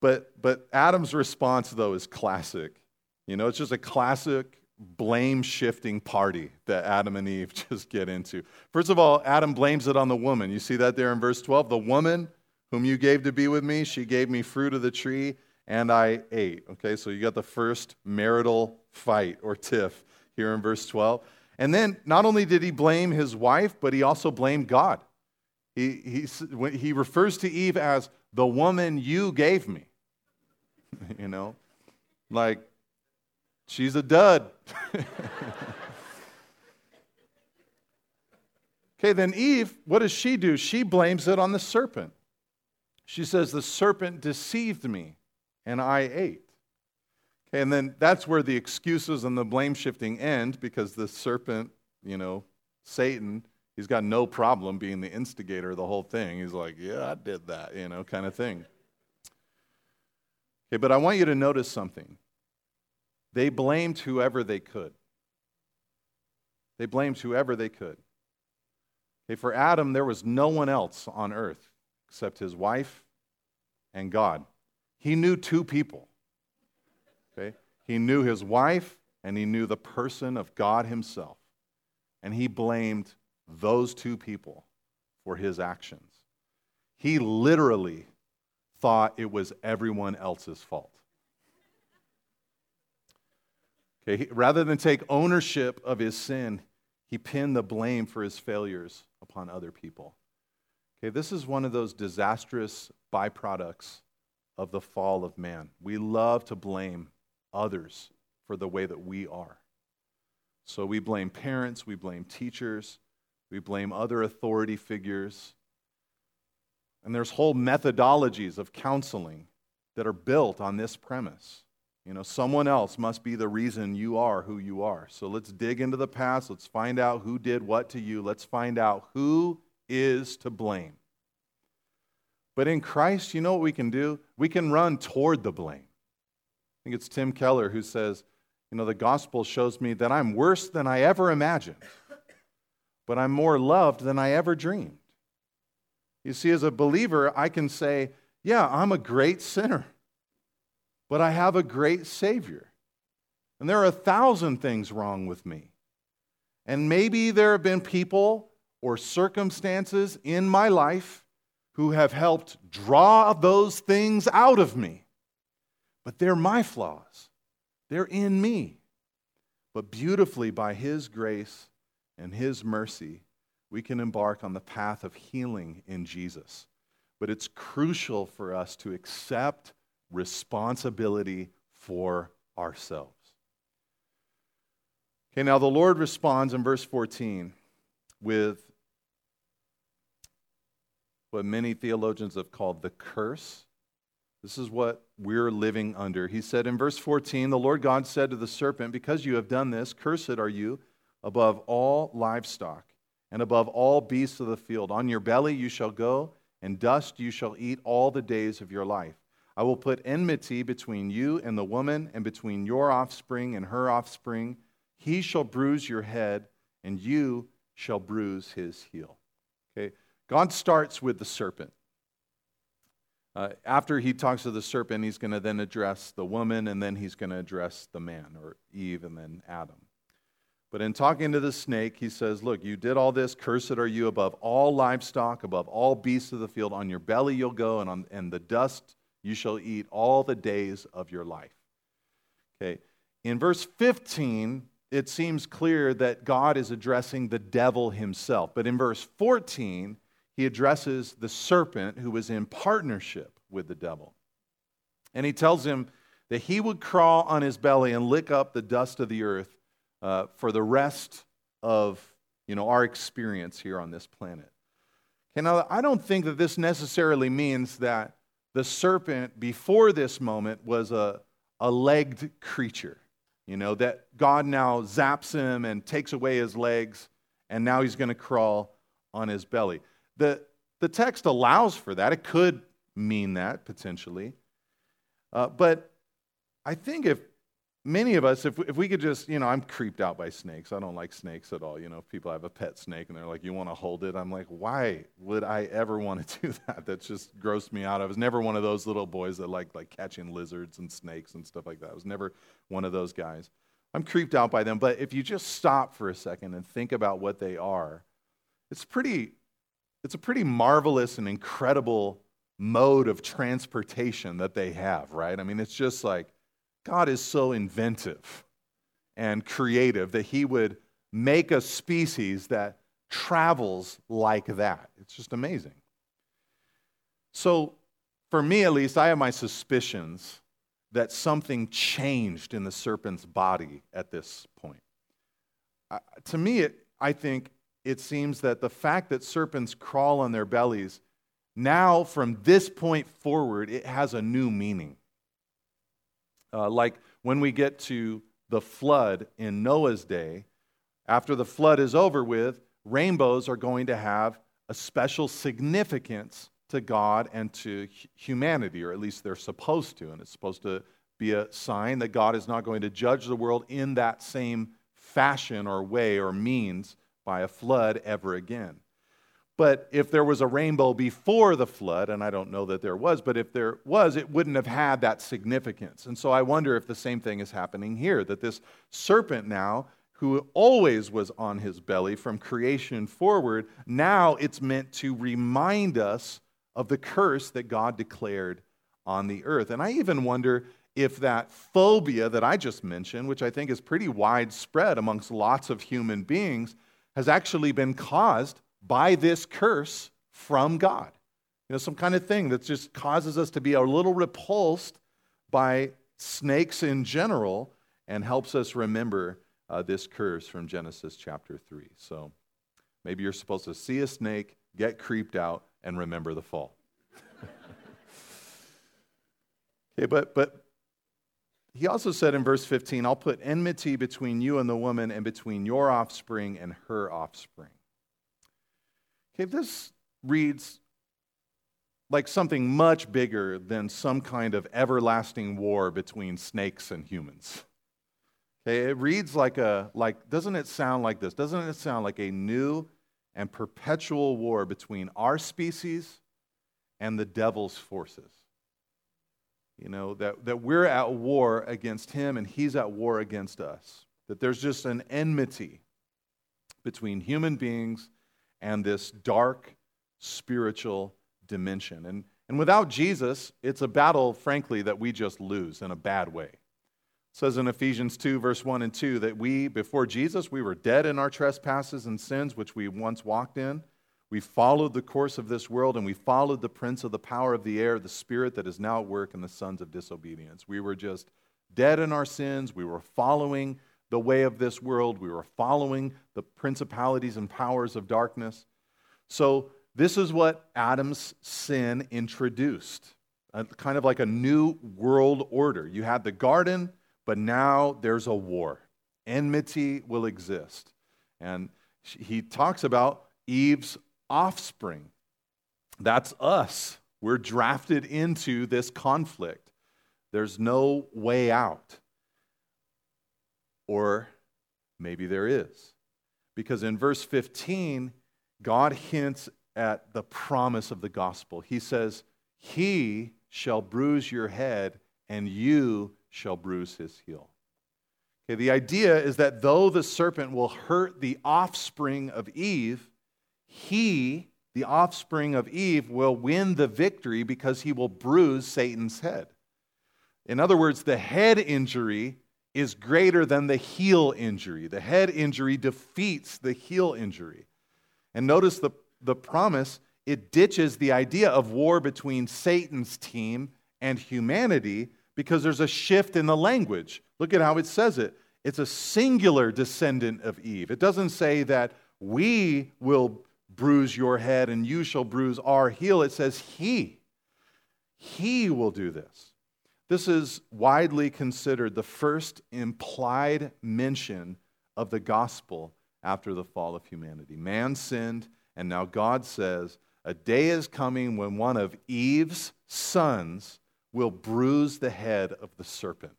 but, but Adam's response, though, is classic. You know, it's just a classic blame shifting party that Adam and Eve [laughs] just get into. First of all, Adam blames it on the woman. You see that there in verse 12? The woman whom you gave to be with me, she gave me fruit of the tree and I ate. Okay, so you got the first marital fight or tiff here in verse 12. And then not only did he blame his wife, but he also blamed God. He, he, he refers to Eve as the woman you gave me. [laughs] you know, like she's a dud. [laughs] okay, then Eve, what does she do? She blames it on the serpent. She says, The serpent deceived me and I ate. Okay, and then that's where the excuses and the blame shifting end because the serpent, you know, Satan, he's got no problem being the instigator of the whole thing. He's like, yeah, I did that, you know, kind of thing. Okay, but I want you to notice something. They blamed whoever they could. They blamed whoever they could. Okay, for Adam, there was no one else on earth except his wife and God. He knew two people. Okay? He knew his wife and he knew the person of God himself. And he blamed those two people for his actions. He literally thought it was everyone else's fault. Okay, rather than take ownership of his sin, he pinned the blame for his failures upon other people. Okay, this is one of those disastrous byproducts of the fall of man. We love to blame others for the way that we are. So we blame parents, we blame teachers, we blame other authority figures. And there's whole methodologies of counseling that are built on this premise. You know, someone else must be the reason you are who you are. So let's dig into the past. Let's find out who did what to you. Let's find out who is to blame. But in Christ, you know what we can do? We can run toward the blame. I think it's Tim Keller who says, you know, the gospel shows me that I'm worse than I ever imagined, but I'm more loved than I ever dreamed. You see, as a believer, I can say, yeah, I'm a great sinner, but I have a great Savior. And there are a thousand things wrong with me. And maybe there have been people or circumstances in my life who have helped draw those things out of me. But they're my flaws, they're in me. But beautifully, by His grace and His mercy, we can embark on the path of healing in Jesus. But it's crucial for us to accept responsibility for ourselves. Okay, now the Lord responds in verse 14 with what many theologians have called the curse. This is what we're living under. He said in verse 14, The Lord God said to the serpent, Because you have done this, cursed are you above all livestock and above all beasts of the field. On your belly you shall go, and dust you shall eat all the days of your life. I will put enmity between you and the woman, and between your offspring and her offspring. He shall bruise your head, and you shall bruise his heel. Okay, God starts with the serpent. Uh, after he talks to the serpent, he's going to then address the woman, and then he's going to address the man, or Eve, and then Adam. But in talking to the snake, he says, Look, you did all this. Cursed are you above all livestock, above all beasts of the field. On your belly you'll go, and on and the dust you shall eat all the days of your life. Okay. In verse 15, it seems clear that God is addressing the devil himself. But in verse 14, he addresses the serpent who was in partnership with the devil. And he tells him that he would crawl on his belly and lick up the dust of the earth uh, for the rest of you know, our experience here on this planet. Okay, now, I don't think that this necessarily means that the serpent before this moment was a, a legged creature. You know, that God now zaps him and takes away his legs, and now he's going to crawl on his belly. The, the text allows for that. It could mean that potentially. Uh, but I think if many of us, if, if we could just, you know, I'm creeped out by snakes. I don't like snakes at all. You know, if people have a pet snake and they're like, you want to hold it? I'm like, why would I ever want to [laughs] do that? That just grossed me out. I was never one of those little boys that like like catching lizards and snakes and stuff like that. I was never one of those guys. I'm creeped out by them. But if you just stop for a second and think about what they are, it's pretty, it's a pretty marvelous and incredible mode of transportation that they have, right? I mean, it's just like God is so inventive and creative that He would make a species that travels like that. It's just amazing. So, for me at least, I have my suspicions that something changed in the serpent's body at this point. Uh, to me, it, I think it seems that the fact that serpents crawl on their bellies, now from this point forward, it has a new meaning. Uh, like when we get to the flood in Noah's day, after the flood is over with, rainbows are going to have a special significance to God and to humanity, or at least they're supposed to. And it's supposed to be a sign that God is not going to judge the world in that same fashion or way or means by a flood ever again. But if there was a rainbow before the flood, and I don't know that there was, but if there was, it wouldn't have had that significance. And so I wonder if the same thing is happening here that this serpent now, who always was on his belly from creation forward, now it's meant to remind us of the curse that God declared on the earth. And I even wonder if that phobia that I just mentioned, which I think is pretty widespread amongst lots of human beings, has actually been caused by this curse from God. You know, some kind of thing that just causes us to be a little repulsed by snakes in general and helps us remember uh, this curse from Genesis chapter 3. So maybe you're supposed to see a snake, get creeped out, and remember the fall. [laughs] okay, but, but he also said in verse 15, I'll put enmity between you and the woman, and between your offspring and her offspring. Okay, this reads like something much bigger than some kind of everlasting war between snakes and humans. Okay, it reads like a like doesn't it sound like this? Doesn't it sound like a new and perpetual war between our species and the devil's forces? You know, that, that we're at war against him and he's at war against us. That there's just an enmity between human beings and this dark spiritual dimension. And, and without Jesus, it's a battle, frankly, that we just lose in a bad way. It says in Ephesians 2, verse 1 and 2, that we, before Jesus, we were dead in our trespasses and sins which we once walked in. We followed the course of this world and we followed the prince of the power of the air, the spirit that is now at work in the sons of disobedience. We were just dead in our sins. We were following the way of this world. We were following the principalities and powers of darkness. So, this is what Adam's sin introduced a, kind of like a new world order. You had the garden, but now there's a war. Enmity will exist. And he talks about Eve's offspring. That's us. We're drafted into this conflict. There's no way out. Or maybe there is. Because in verse 15, God hints at the promise of the gospel. He says, He shall bruise your head, and you shall bruise his heel. Okay, the idea is that though the serpent will hurt the offspring of Eve, he, the offspring of Eve, will win the victory because he will bruise Satan's head. In other words, the head injury is greater than the heel injury. The head injury defeats the heel injury. And notice the, the promise, it ditches the idea of war between Satan's team and humanity because there's a shift in the language. Look at how it says it. It's a singular descendant of Eve. It doesn't say that we will bruise your head and you shall bruise our heel. It says he. He will do this. This is widely considered the first implied mention of the gospel after the fall of humanity. Man sinned, and now God says, A day is coming when one of Eve's sons will bruise the head of the serpent.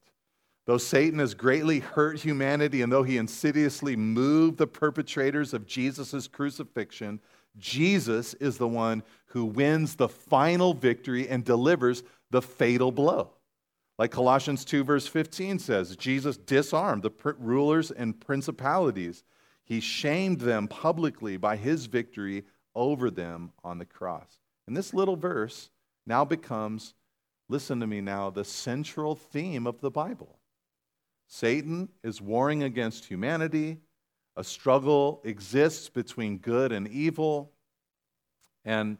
Though Satan has greatly hurt humanity and though he insidiously moved the perpetrators of Jesus' crucifixion, Jesus is the one who wins the final victory and delivers the fatal blow. Like Colossians 2, verse 15 says, Jesus disarmed the rulers and principalities. He shamed them publicly by his victory over them on the cross. And this little verse now becomes, listen to me now, the central theme of the Bible. Satan is warring against humanity. A struggle exists between good and evil. And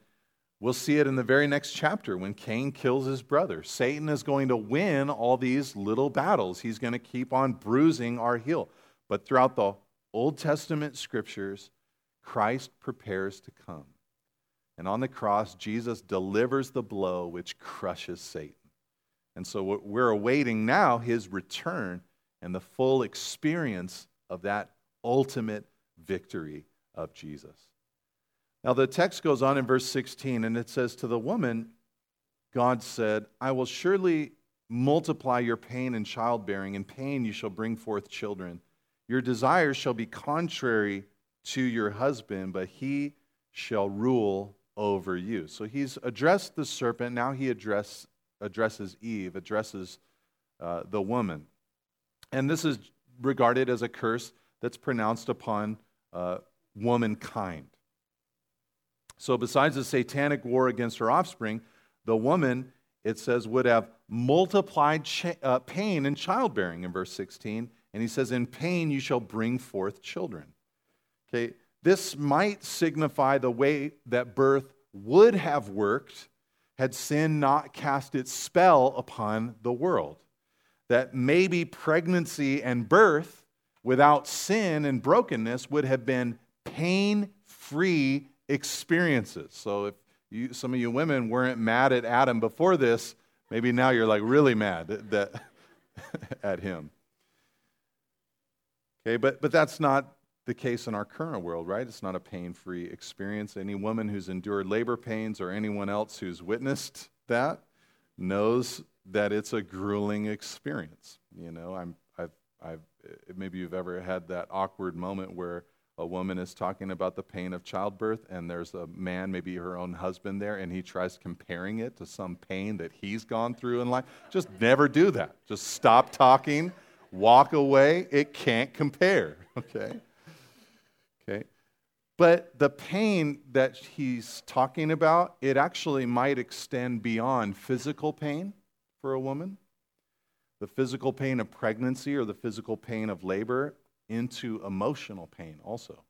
we'll see it in the very next chapter when Cain kills his brother. Satan is going to win all these little battles, he's going to keep on bruising our heel. But throughout the Old Testament scriptures, Christ prepares to come. And on the cross, Jesus delivers the blow which crushes Satan. And so we're awaiting now his return and the full experience of that ultimate victory of Jesus. Now, the text goes on in verse 16, and it says, To the woman, God said, I will surely multiply your pain in childbearing. In pain you shall bring forth children. Your desires shall be contrary to your husband, but he shall rule over you. So he's addressed the serpent. Now he address, addresses Eve, addresses uh, the woman. And this is regarded as a curse that's pronounced upon uh, womankind. So, besides the satanic war against her offspring, the woman, it says, would have multiplied cha- uh, pain in childbearing in verse 16. And he says, In pain you shall bring forth children. Okay, this might signify the way that birth would have worked had sin not cast its spell upon the world that maybe pregnancy and birth without sin and brokenness would have been pain free experiences. So if you, some of you women weren't mad at Adam before this, maybe now you're like really mad at, that, [laughs] at him. Okay, but, but that's not the case in our current world, right? It's not a pain free experience. Any woman who's endured labor pains or anyone else who's witnessed that knows that it's a grueling experience. You know, I'm, I've, I've, maybe you've ever had that awkward moment where a woman is talking about the pain of childbirth and there's a man, maybe her own husband there, and he tries comparing it to some pain that he's gone through in life. Just never do that. Just stop talking, walk away. It can't compare, [laughs] okay? Okay? But the pain that he's talking about, it actually might extend beyond physical pain for a woman, the physical pain of pregnancy or the physical pain of labor, into emotional pain also.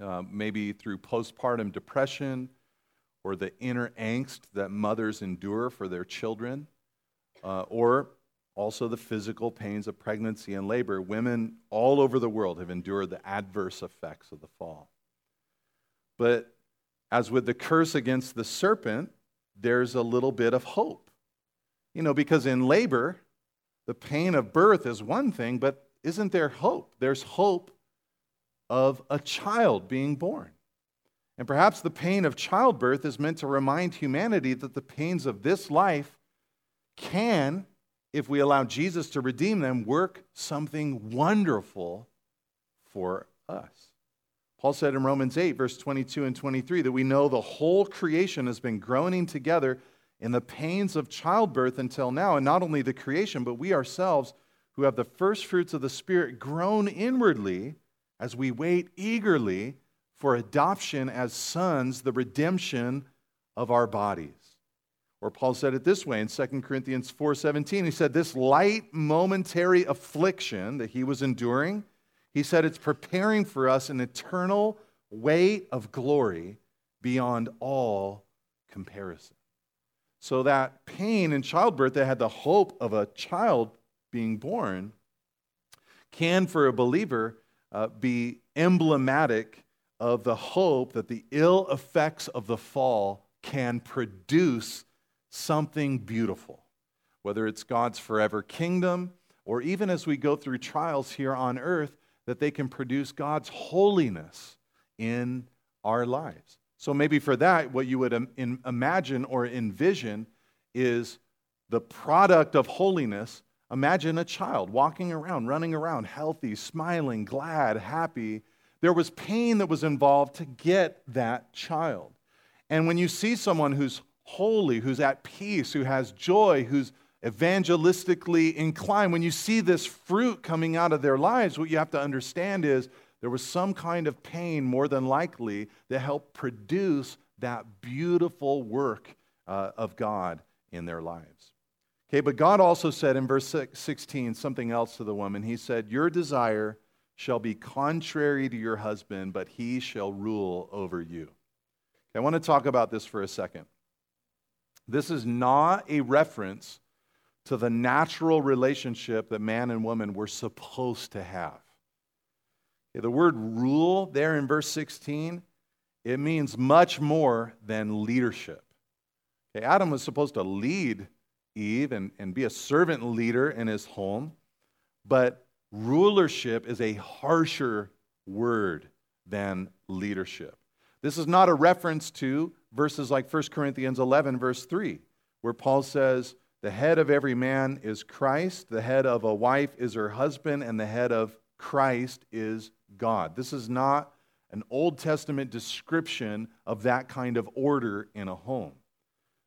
Uh, maybe through postpartum depression or the inner angst that mothers endure for their children, uh, or also the physical pains of pregnancy and labor. Women all over the world have endured the adverse effects of the fall. But as with the curse against the serpent, there's a little bit of hope. You know, because in labor, the pain of birth is one thing, but isn't there hope? There's hope of a child being born. And perhaps the pain of childbirth is meant to remind humanity that the pains of this life can, if we allow Jesus to redeem them, work something wonderful for us. Paul said in Romans 8, verse 22 and 23, that we know the whole creation has been groaning together in the pains of childbirth until now. And not only the creation, but we ourselves who have the first fruits of the Spirit groan inwardly as we wait eagerly for adoption as sons, the redemption of our bodies. Or Paul said it this way in 2 Corinthians 4:17. He said, This light momentary affliction that he was enduring, he said it's preparing for us an eternal weight of glory beyond all comparison. So that pain in childbirth that had the hope of a child being born can, for a believer, uh, be emblematic of the hope that the ill effects of the fall can produce something beautiful. whether it's God's forever kingdom, or even as we go through trials here on earth, that they can produce God's holiness in our lives. So maybe for that, what you would imagine or envision is the product of holiness. Imagine a child walking around, running around, healthy, smiling, glad, happy. There was pain that was involved to get that child. And when you see someone who's holy, who's at peace, who has joy, who's evangelistically inclined, when you see this fruit coming out of their lives, what you have to understand is there was some kind of pain, more than likely, that helped produce that beautiful work uh, of God in their lives. Okay, but God also said in verse 16 something else to the woman. He said, Your desire shall be contrary to your husband, but he shall rule over you. Okay, I want to talk about this for a second. This is not a reference to the natural relationship that man and woman were supposed to have. Okay, the word rule there in verse 16, it means much more than leadership. Okay, Adam was supposed to lead Eve and, and be a servant leader in his home, but rulership is a harsher word than leadership. This is not a reference to verses like 1 Corinthians 11, verse 3, where Paul says, The head of every man is Christ, the head of a wife is her husband, and the head of Christ is God. This is not an Old Testament description of that kind of order in a home.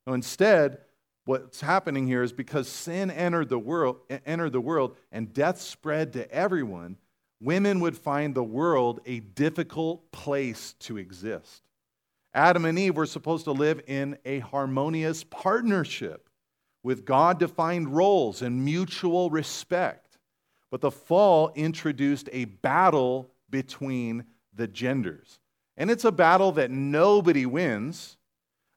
Now, instead, what's happening here is because sin entered the world, entered the world and death spread to everyone, women would find the world a difficult place to exist. Adam and Eve were supposed to live in a harmonious partnership with God defined roles and mutual respect. But the fall introduced a battle between the genders. And it's a battle that nobody wins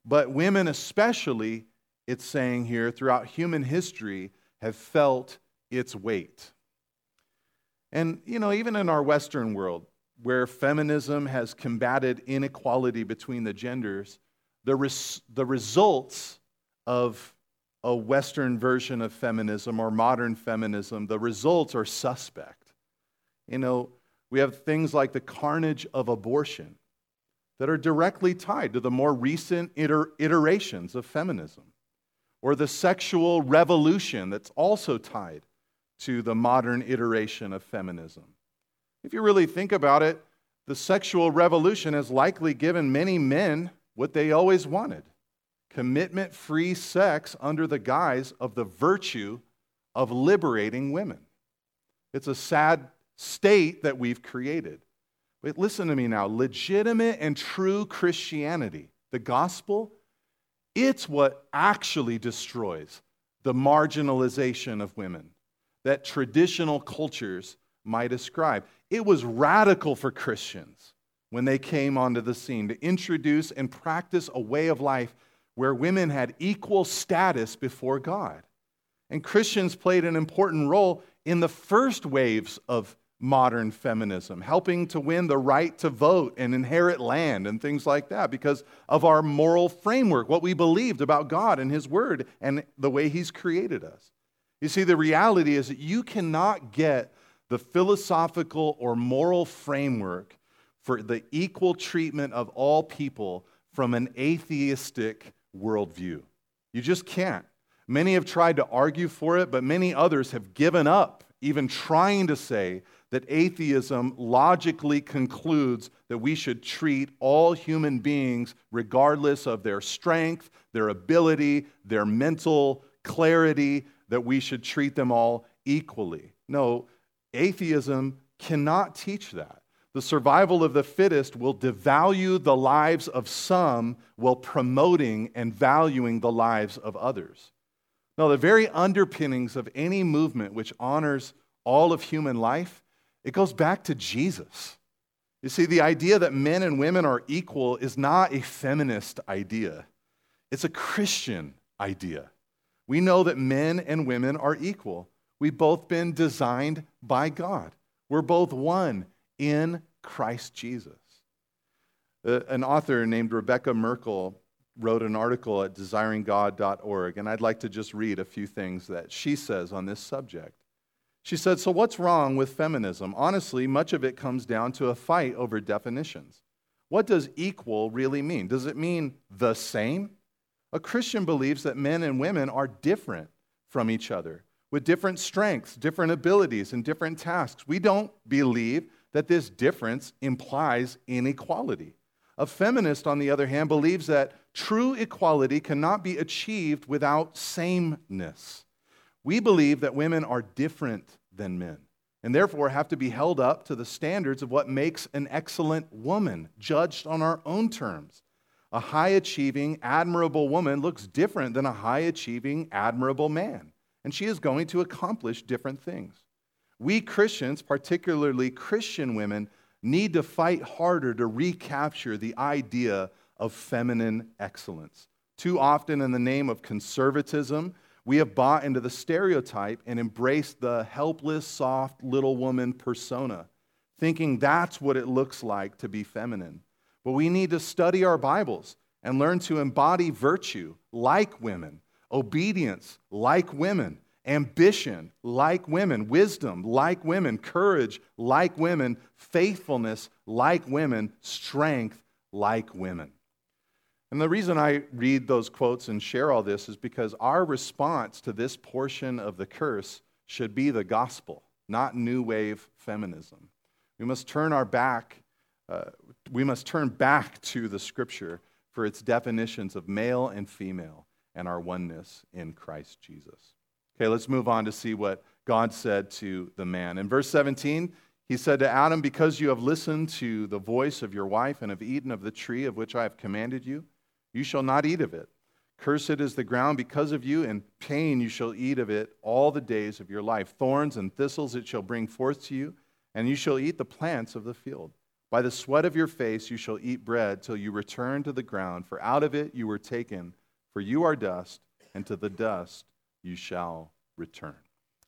but women, especially, it's saying here, throughout human history, have felt its weight. And, you know, even in our Western world, where feminism has combated inequality between the genders, the, res- the results of a Western version of feminism or modern feminism, the results are suspect. You know, we have things like the carnage of abortion that are directly tied to the more recent iter- iterations of feminism, or the sexual revolution that's also tied to the modern iteration of feminism. If you really think about it, the sexual revolution has likely given many men what they always wanted commitment free sex under the guise of the virtue of liberating women. It's a sad state that we've created. But listen to me now legitimate and true Christianity, the gospel, it's what actually destroys the marginalization of women that traditional cultures might ascribe. It was radical for Christians when they came onto the scene to introduce and practice a way of life where women had equal status before God. And Christians played an important role in the first waves of modern feminism, helping to win the right to vote and inherit land and things like that because of our moral framework, what we believed about God and His Word and the way He's created us. You see, the reality is that you cannot get the philosophical or moral framework for the equal treatment of all people from an atheistic worldview. You just can't. Many have tried to argue for it, but many others have given up even trying to say that atheism logically concludes that we should treat all human beings, regardless of their strength, their ability, their mental clarity, that we should treat them all equally. No, atheism cannot teach that. The survival of the fittest will devalue the lives of some while promoting and valuing the lives of others. Now, the very underpinnings of any movement which honors all of human life it goes back to Jesus. You see, the idea that men and women are equal is not a feminist idea, it's a Christian idea. We know that men and women are equal. We've both been designed by God, we're both one in Christ Jesus. Uh, an author named Rebekah Merkle wrote an article at desiringgod.org, and I'd like to just read a few things that she says on this subject. She said, So, what's wrong with feminism? Honestly, much of it comes down to a fight over definitions. What does equal really mean? Does it mean the same? A Christian believes that men and women are different from each other, with different strengths, different abilities, and different tasks. We don't believe that this difference implies inequality. A feminist, on the other hand, believes that true equality cannot be achieved without sameness. We believe that women are different than men and therefore have to be held up to the standards of what makes an excellent woman, judged on our own terms. A high achieving, admirable woman looks different than a high achieving, admirable man, and she is going to accomplish different things. We Christians, particularly Christian women, need to fight harder to recapture the idea of feminine excellence. Too often, in the name of conservatism, we have bought into the stereotype and embraced the helpless, soft little woman persona, thinking that's what it looks like to be feminine. But we need to study our Bibles and learn to embody virtue like women, obedience like women, ambition like women, wisdom like women, courage like women, faithfulness like women, strength like women. And the reason I read those quotes and share all this is because our response to this portion of the curse should be the gospel, not new wave feminism. We must turn our back, uh, we must turn back to the scripture for its definitions of male and female and our oneness in Christ Jesus. Okay, let's move on to see what God said to the man. In verse 17, he said to Adam, Because you have listened to the voice of your wife and have eaten of the tree of which I have commanded you, you shall not eat of it. Cursed is the ground because of you, and pain you shall eat of it all the days of your life. Thorns and thistles it shall bring forth to you, and you shall eat the plants of the field. By the sweat of your face you shall eat bread till you return to the ground, for out of it you were taken, for you are dust, and to the dust you shall return.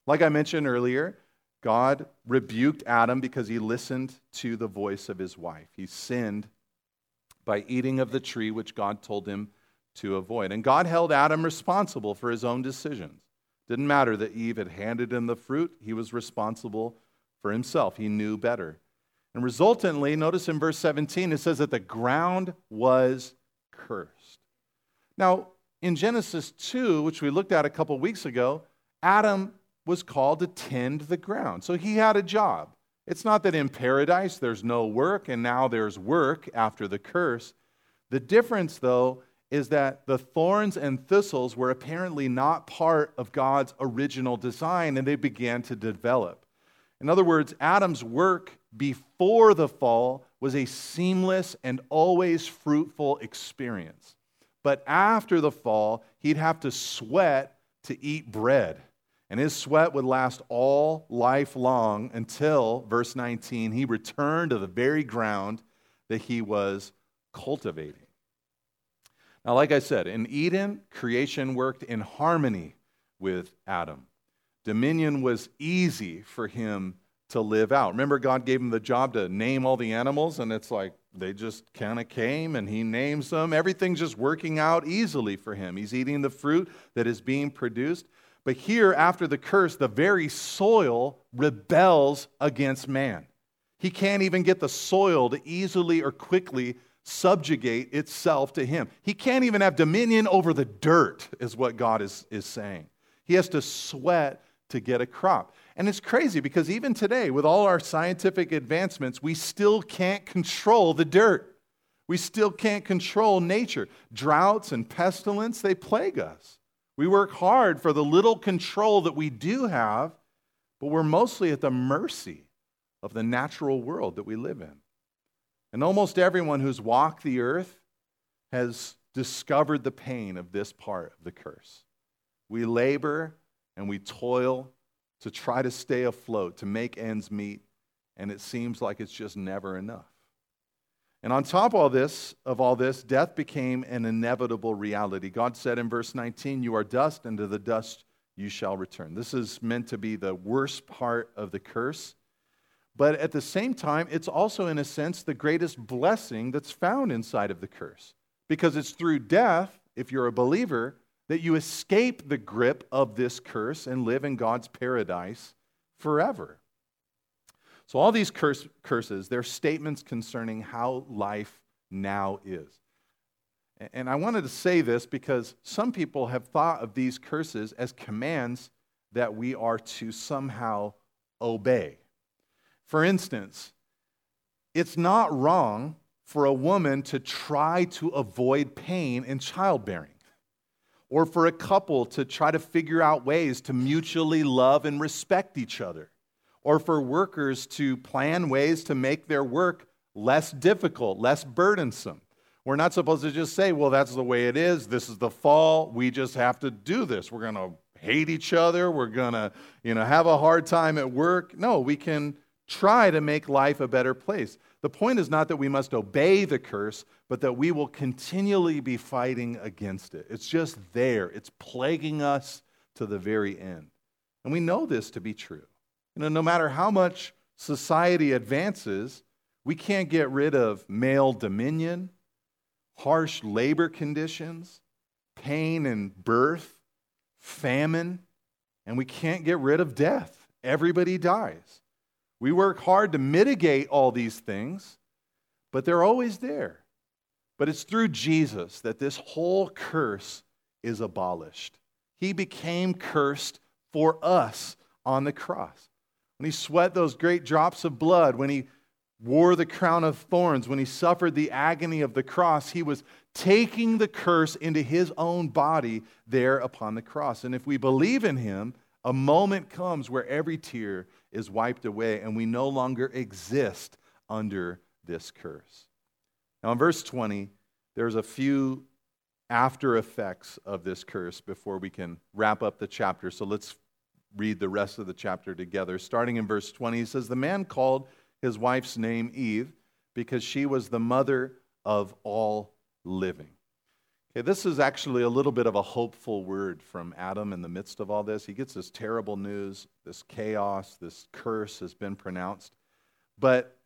Like I mentioned earlier, God rebuked Adam because he listened to the voice of his wife. He sinned by eating of the tree which God told him to avoid. And God held Adam responsible for his own decisions. Didn't matter that Eve had handed him the fruit, he was responsible for himself. He knew better. And resultantly, notice in verse 17, it says that the ground was cursed. Now, in Genesis 2, which we looked at a couple weeks ago, Adam was called to tend the ground. So he had a job. It's not that in paradise there's no work and now there's work after the curse. The difference, though, is that the thorns and thistles were apparently not part of God's original design and they began to develop. In other words, Adam's work before the fall was a seamless and always fruitful experience. But after the fall, he'd have to sweat to eat bread. And his sweat would last all life long until, verse 19, he returned to the very ground that he was cultivating. Now, like I said, in Eden, creation worked in harmony with Adam. Dominion was easy for him to live out. Remember, God gave him the job to name all the animals, and it's like they just kind of came and he names them. Everything's just working out easily for him. He's eating the fruit that is being produced. But here, after the curse, the very soil rebels against man. He can't even get the soil to easily or quickly subjugate itself to him. He can't even have dominion over the dirt, is what God is, is saying. He has to sweat to get a crop. And it's crazy because even today, with all our scientific advancements, we still can't control the dirt. We still can't control nature. Droughts and pestilence, they plague us. We work hard for the little control that we do have, but we're mostly at the mercy of the natural world that we live in. And almost everyone who's walked the earth has discovered the pain of this part of the curse. We labor and we toil to try to stay afloat, to make ends meet, and it seems like it's just never enough. And on top of all this, of all this, death became an inevitable reality. God said in verse 19, "You are dust, and to the dust you shall return." This is meant to be the worst part of the curse. But at the same time, it's also, in a sense, the greatest blessing that's found inside of the curse. because it's through death, if you're a believer, that you escape the grip of this curse and live in God's paradise forever. So, all these curse, curses, they're statements concerning how life now is. And I wanted to say this because some people have thought of these curses as commands that we are to somehow obey. For instance, it's not wrong for a woman to try to avoid pain in childbearing, or for a couple to try to figure out ways to mutually love and respect each other, or for workers to plan ways to make their work less difficult, less burdensome. We're not supposed to just say, well, that's the way it is. This is the fall. We just have to do this. We're going to hate each other. We're going to, you know, have a hard time at work. No, we can try to make life a better place. The point is not that we must obey the curse, but that we will continually be fighting against it. It's just there, it's plaguing us to the very end. And we know this to be true. You know, no matter how much society advances, we can't get rid of male dominion, harsh labor conditions, pain and birth, famine, and we can't get rid of death. Everybody dies. We work hard to mitigate all these things, but they're always there. But it's through Jesus that this whole curse is abolished. He became cursed for us on the cross. When he sweat those great drops of blood, when he wore the crown of thorns, when he suffered the agony of the cross, he was taking the curse into his own body there upon the cross. And if we believe in him, a moment comes where every tear is wiped away and we no longer exist under this curse. Now, in verse 20, there's a few after effects of this curse before we can wrap up the chapter. So let's read the rest of the chapter together. Starting in verse 20, he says, The man called his wife's name Eve because she was the mother of all living. Okay, this is actually a little bit of a hopeful word from Adam in the midst of all this. He gets this terrible news, this chaos, this curse has been pronounced. But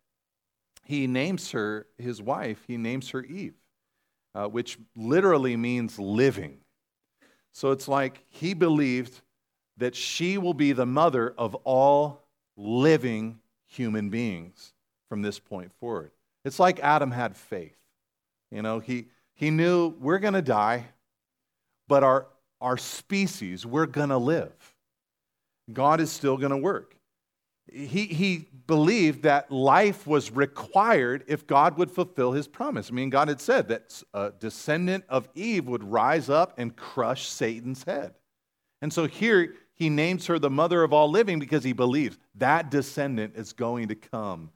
he names her, his wife, he names her Eve, uh, which literally means living. So it's like he believed that she will be the mother of all living human beings from this point forward. It's like Adam had faith. You know, he he knew we're going to die, but our, our species, we're going to live. God is still going to work. He, he believed that life was required if God would fulfill his promise. I mean, God had said that a descendant of Eve would rise up and crush Satan's head. And so here he names her the mother of all living because he believes that descendant is going to come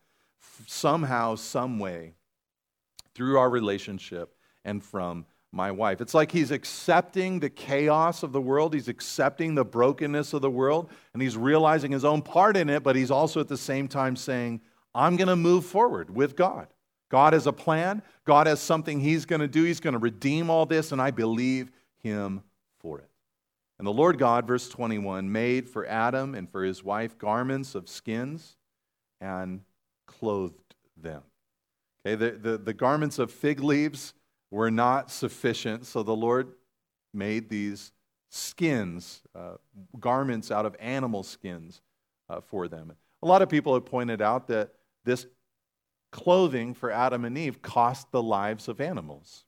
somehow, some way, through our relationship and from my wife. It's like he's accepting the chaos of the world, he's accepting the brokenness of the world, and he's realizing his own part in it, but he's also at the same time saying, I'm going to move forward with God. God has a plan, God has something he's going to do, he's going to redeem all this, and I believe him. And the Lord God, verse 21, made for Adam and for his wife garments of skins and clothed them. Okay, the, the, the garments of fig leaves were not sufficient, so the Lord made these skins, uh, garments out of animal skins uh, for them. A lot of people have pointed out that this clothing for Adam and Eve cost the lives of animals.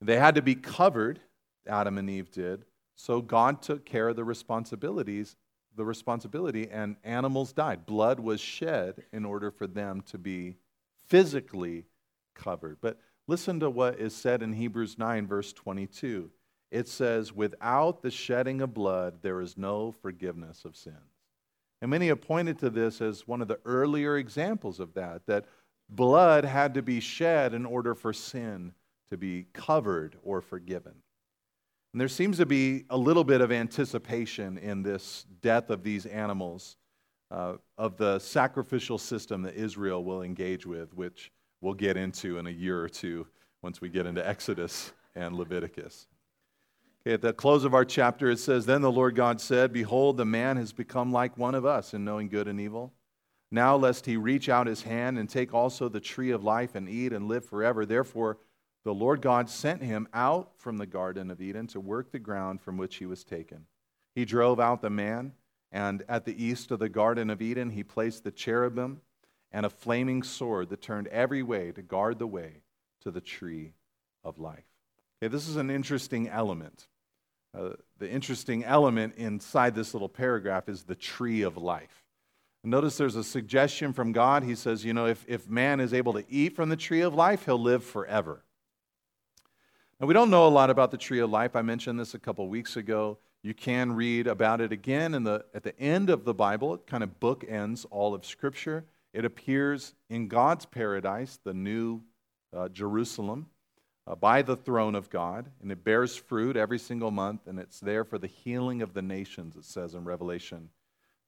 They had to be covered, Adam and Eve did, so God took care of the responsibilities, the responsibility, and animals died. Blood was shed in order for them to be physically covered. But listen to what is said in Hebrews 9, verse 22. It says, Without the shedding of blood, there is no forgiveness of sins. And many have pointed to this as one of the earlier examples of that, that blood had to be shed in order for sin to be covered or forgiven. And there seems to be a little bit of anticipation in this death of these animals uh, of the sacrificial system that Israel will engage with, which we'll get into in a year or two once we get into Exodus and Leviticus. Okay, at the close of our chapter, it says Then the Lord God said, Behold, the man has become like one of us in knowing good and evil. Now, lest he reach out his hand and take also the tree of life and eat and live forever. Therefore, the Lord God sent him out from the Garden of Eden to work the ground from which he was taken. He drove out the man, and at the east of the Garden of Eden, he placed the cherubim and a flaming sword that turned every way to guard the way to the tree of life. Okay, this is an interesting element. Uh, the interesting element inside this little paragraph is the tree of life. Notice there's a suggestion from God. He says, you know, if, if man is able to eat from the tree of life, he'll live forever. Now, we don't know a lot about the tree of life. I mentioned this a couple weeks ago. You can read about it again in the, at the end of the Bible. It kind of bookends all of Scripture. It appears in God's paradise, the new uh, Jerusalem, uh, by the throne of God, and it bears fruit every single month, and it's there for the healing of the nations, it says in Revelation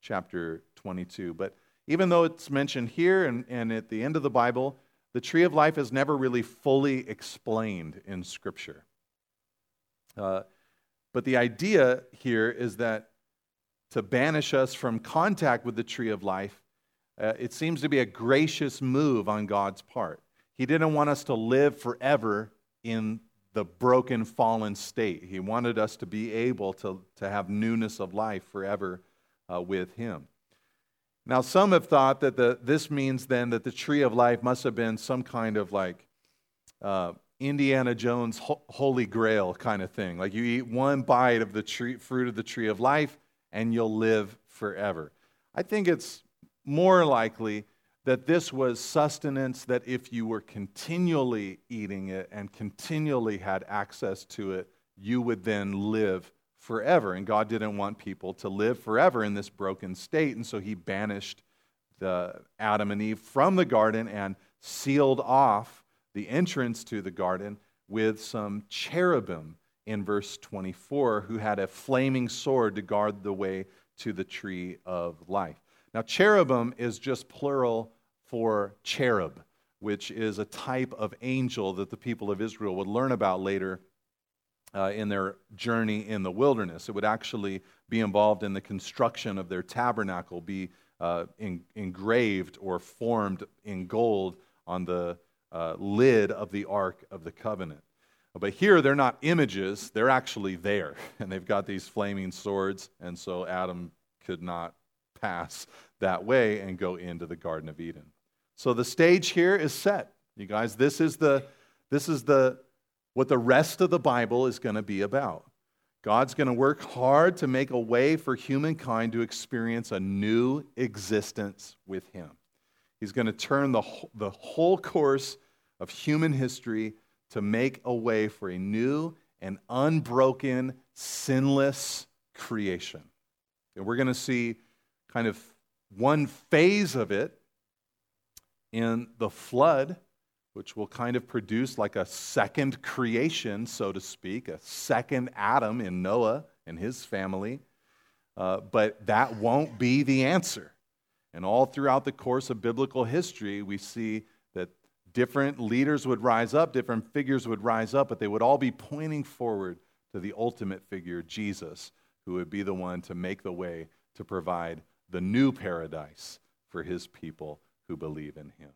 chapter 22. But even though it's mentioned here and, and at the end of the Bible, the tree of life is never really fully explained in Scripture. Uh, but the idea here is that to banish us from contact with the tree of life, uh, it seems to be a gracious move on God's part. He didn't want us to live forever in the broken, fallen state. He wanted us to be able to, to have newness of life forever uh, with him. Now, some have thought that the, this means then that the tree of life must have been some kind of like uh, Indiana Jones ho- holy grail kind of thing. Like you eat one bite of the tree, fruit of the tree of life and you'll live forever. I think it's more likely that this was sustenance that if you were continually eating it and continually had access to it, you would then live forever. And God didn't want people to live forever in this broken state. And so he banished the Adam and Eve from the garden and sealed off the entrance to the garden with some cherubim in verse 24 who had a flaming sword to guard the way to the tree of life. Now, cherubim is just plural for cherub, which is a type of angel that the people of Israel would learn about later uh, in their journey in the wilderness. It would actually be involved in the construction of their tabernacle, be uh, in, engraved or formed in gold on the uh, lid of the Ark of the Covenant. But here, they're not images, they're actually there. [laughs] And they've got these flaming swords, and so Adam could not pass that way and go into the Garden of Eden. So the stage here is set. You guys, this is the, this is the what the rest of the Bible is going to be about. God's going to work hard to make a way for humankind to experience a new existence with Him. He's going to turn the, the whole course of human history to make a way for a new and unbroken, sinless creation. And we're going to see kind of one phase of it in the flood which will kind of produce like a second creation, so to speak, a second Adam in Noah and his family. Uh, but that won't be the answer. And all throughout the course of biblical history, we see that different leaders would rise up, different figures would rise up, but they would all be pointing forward to the ultimate figure, Jesus, who would be the one to make the way to provide the new paradise for his people who believe in him.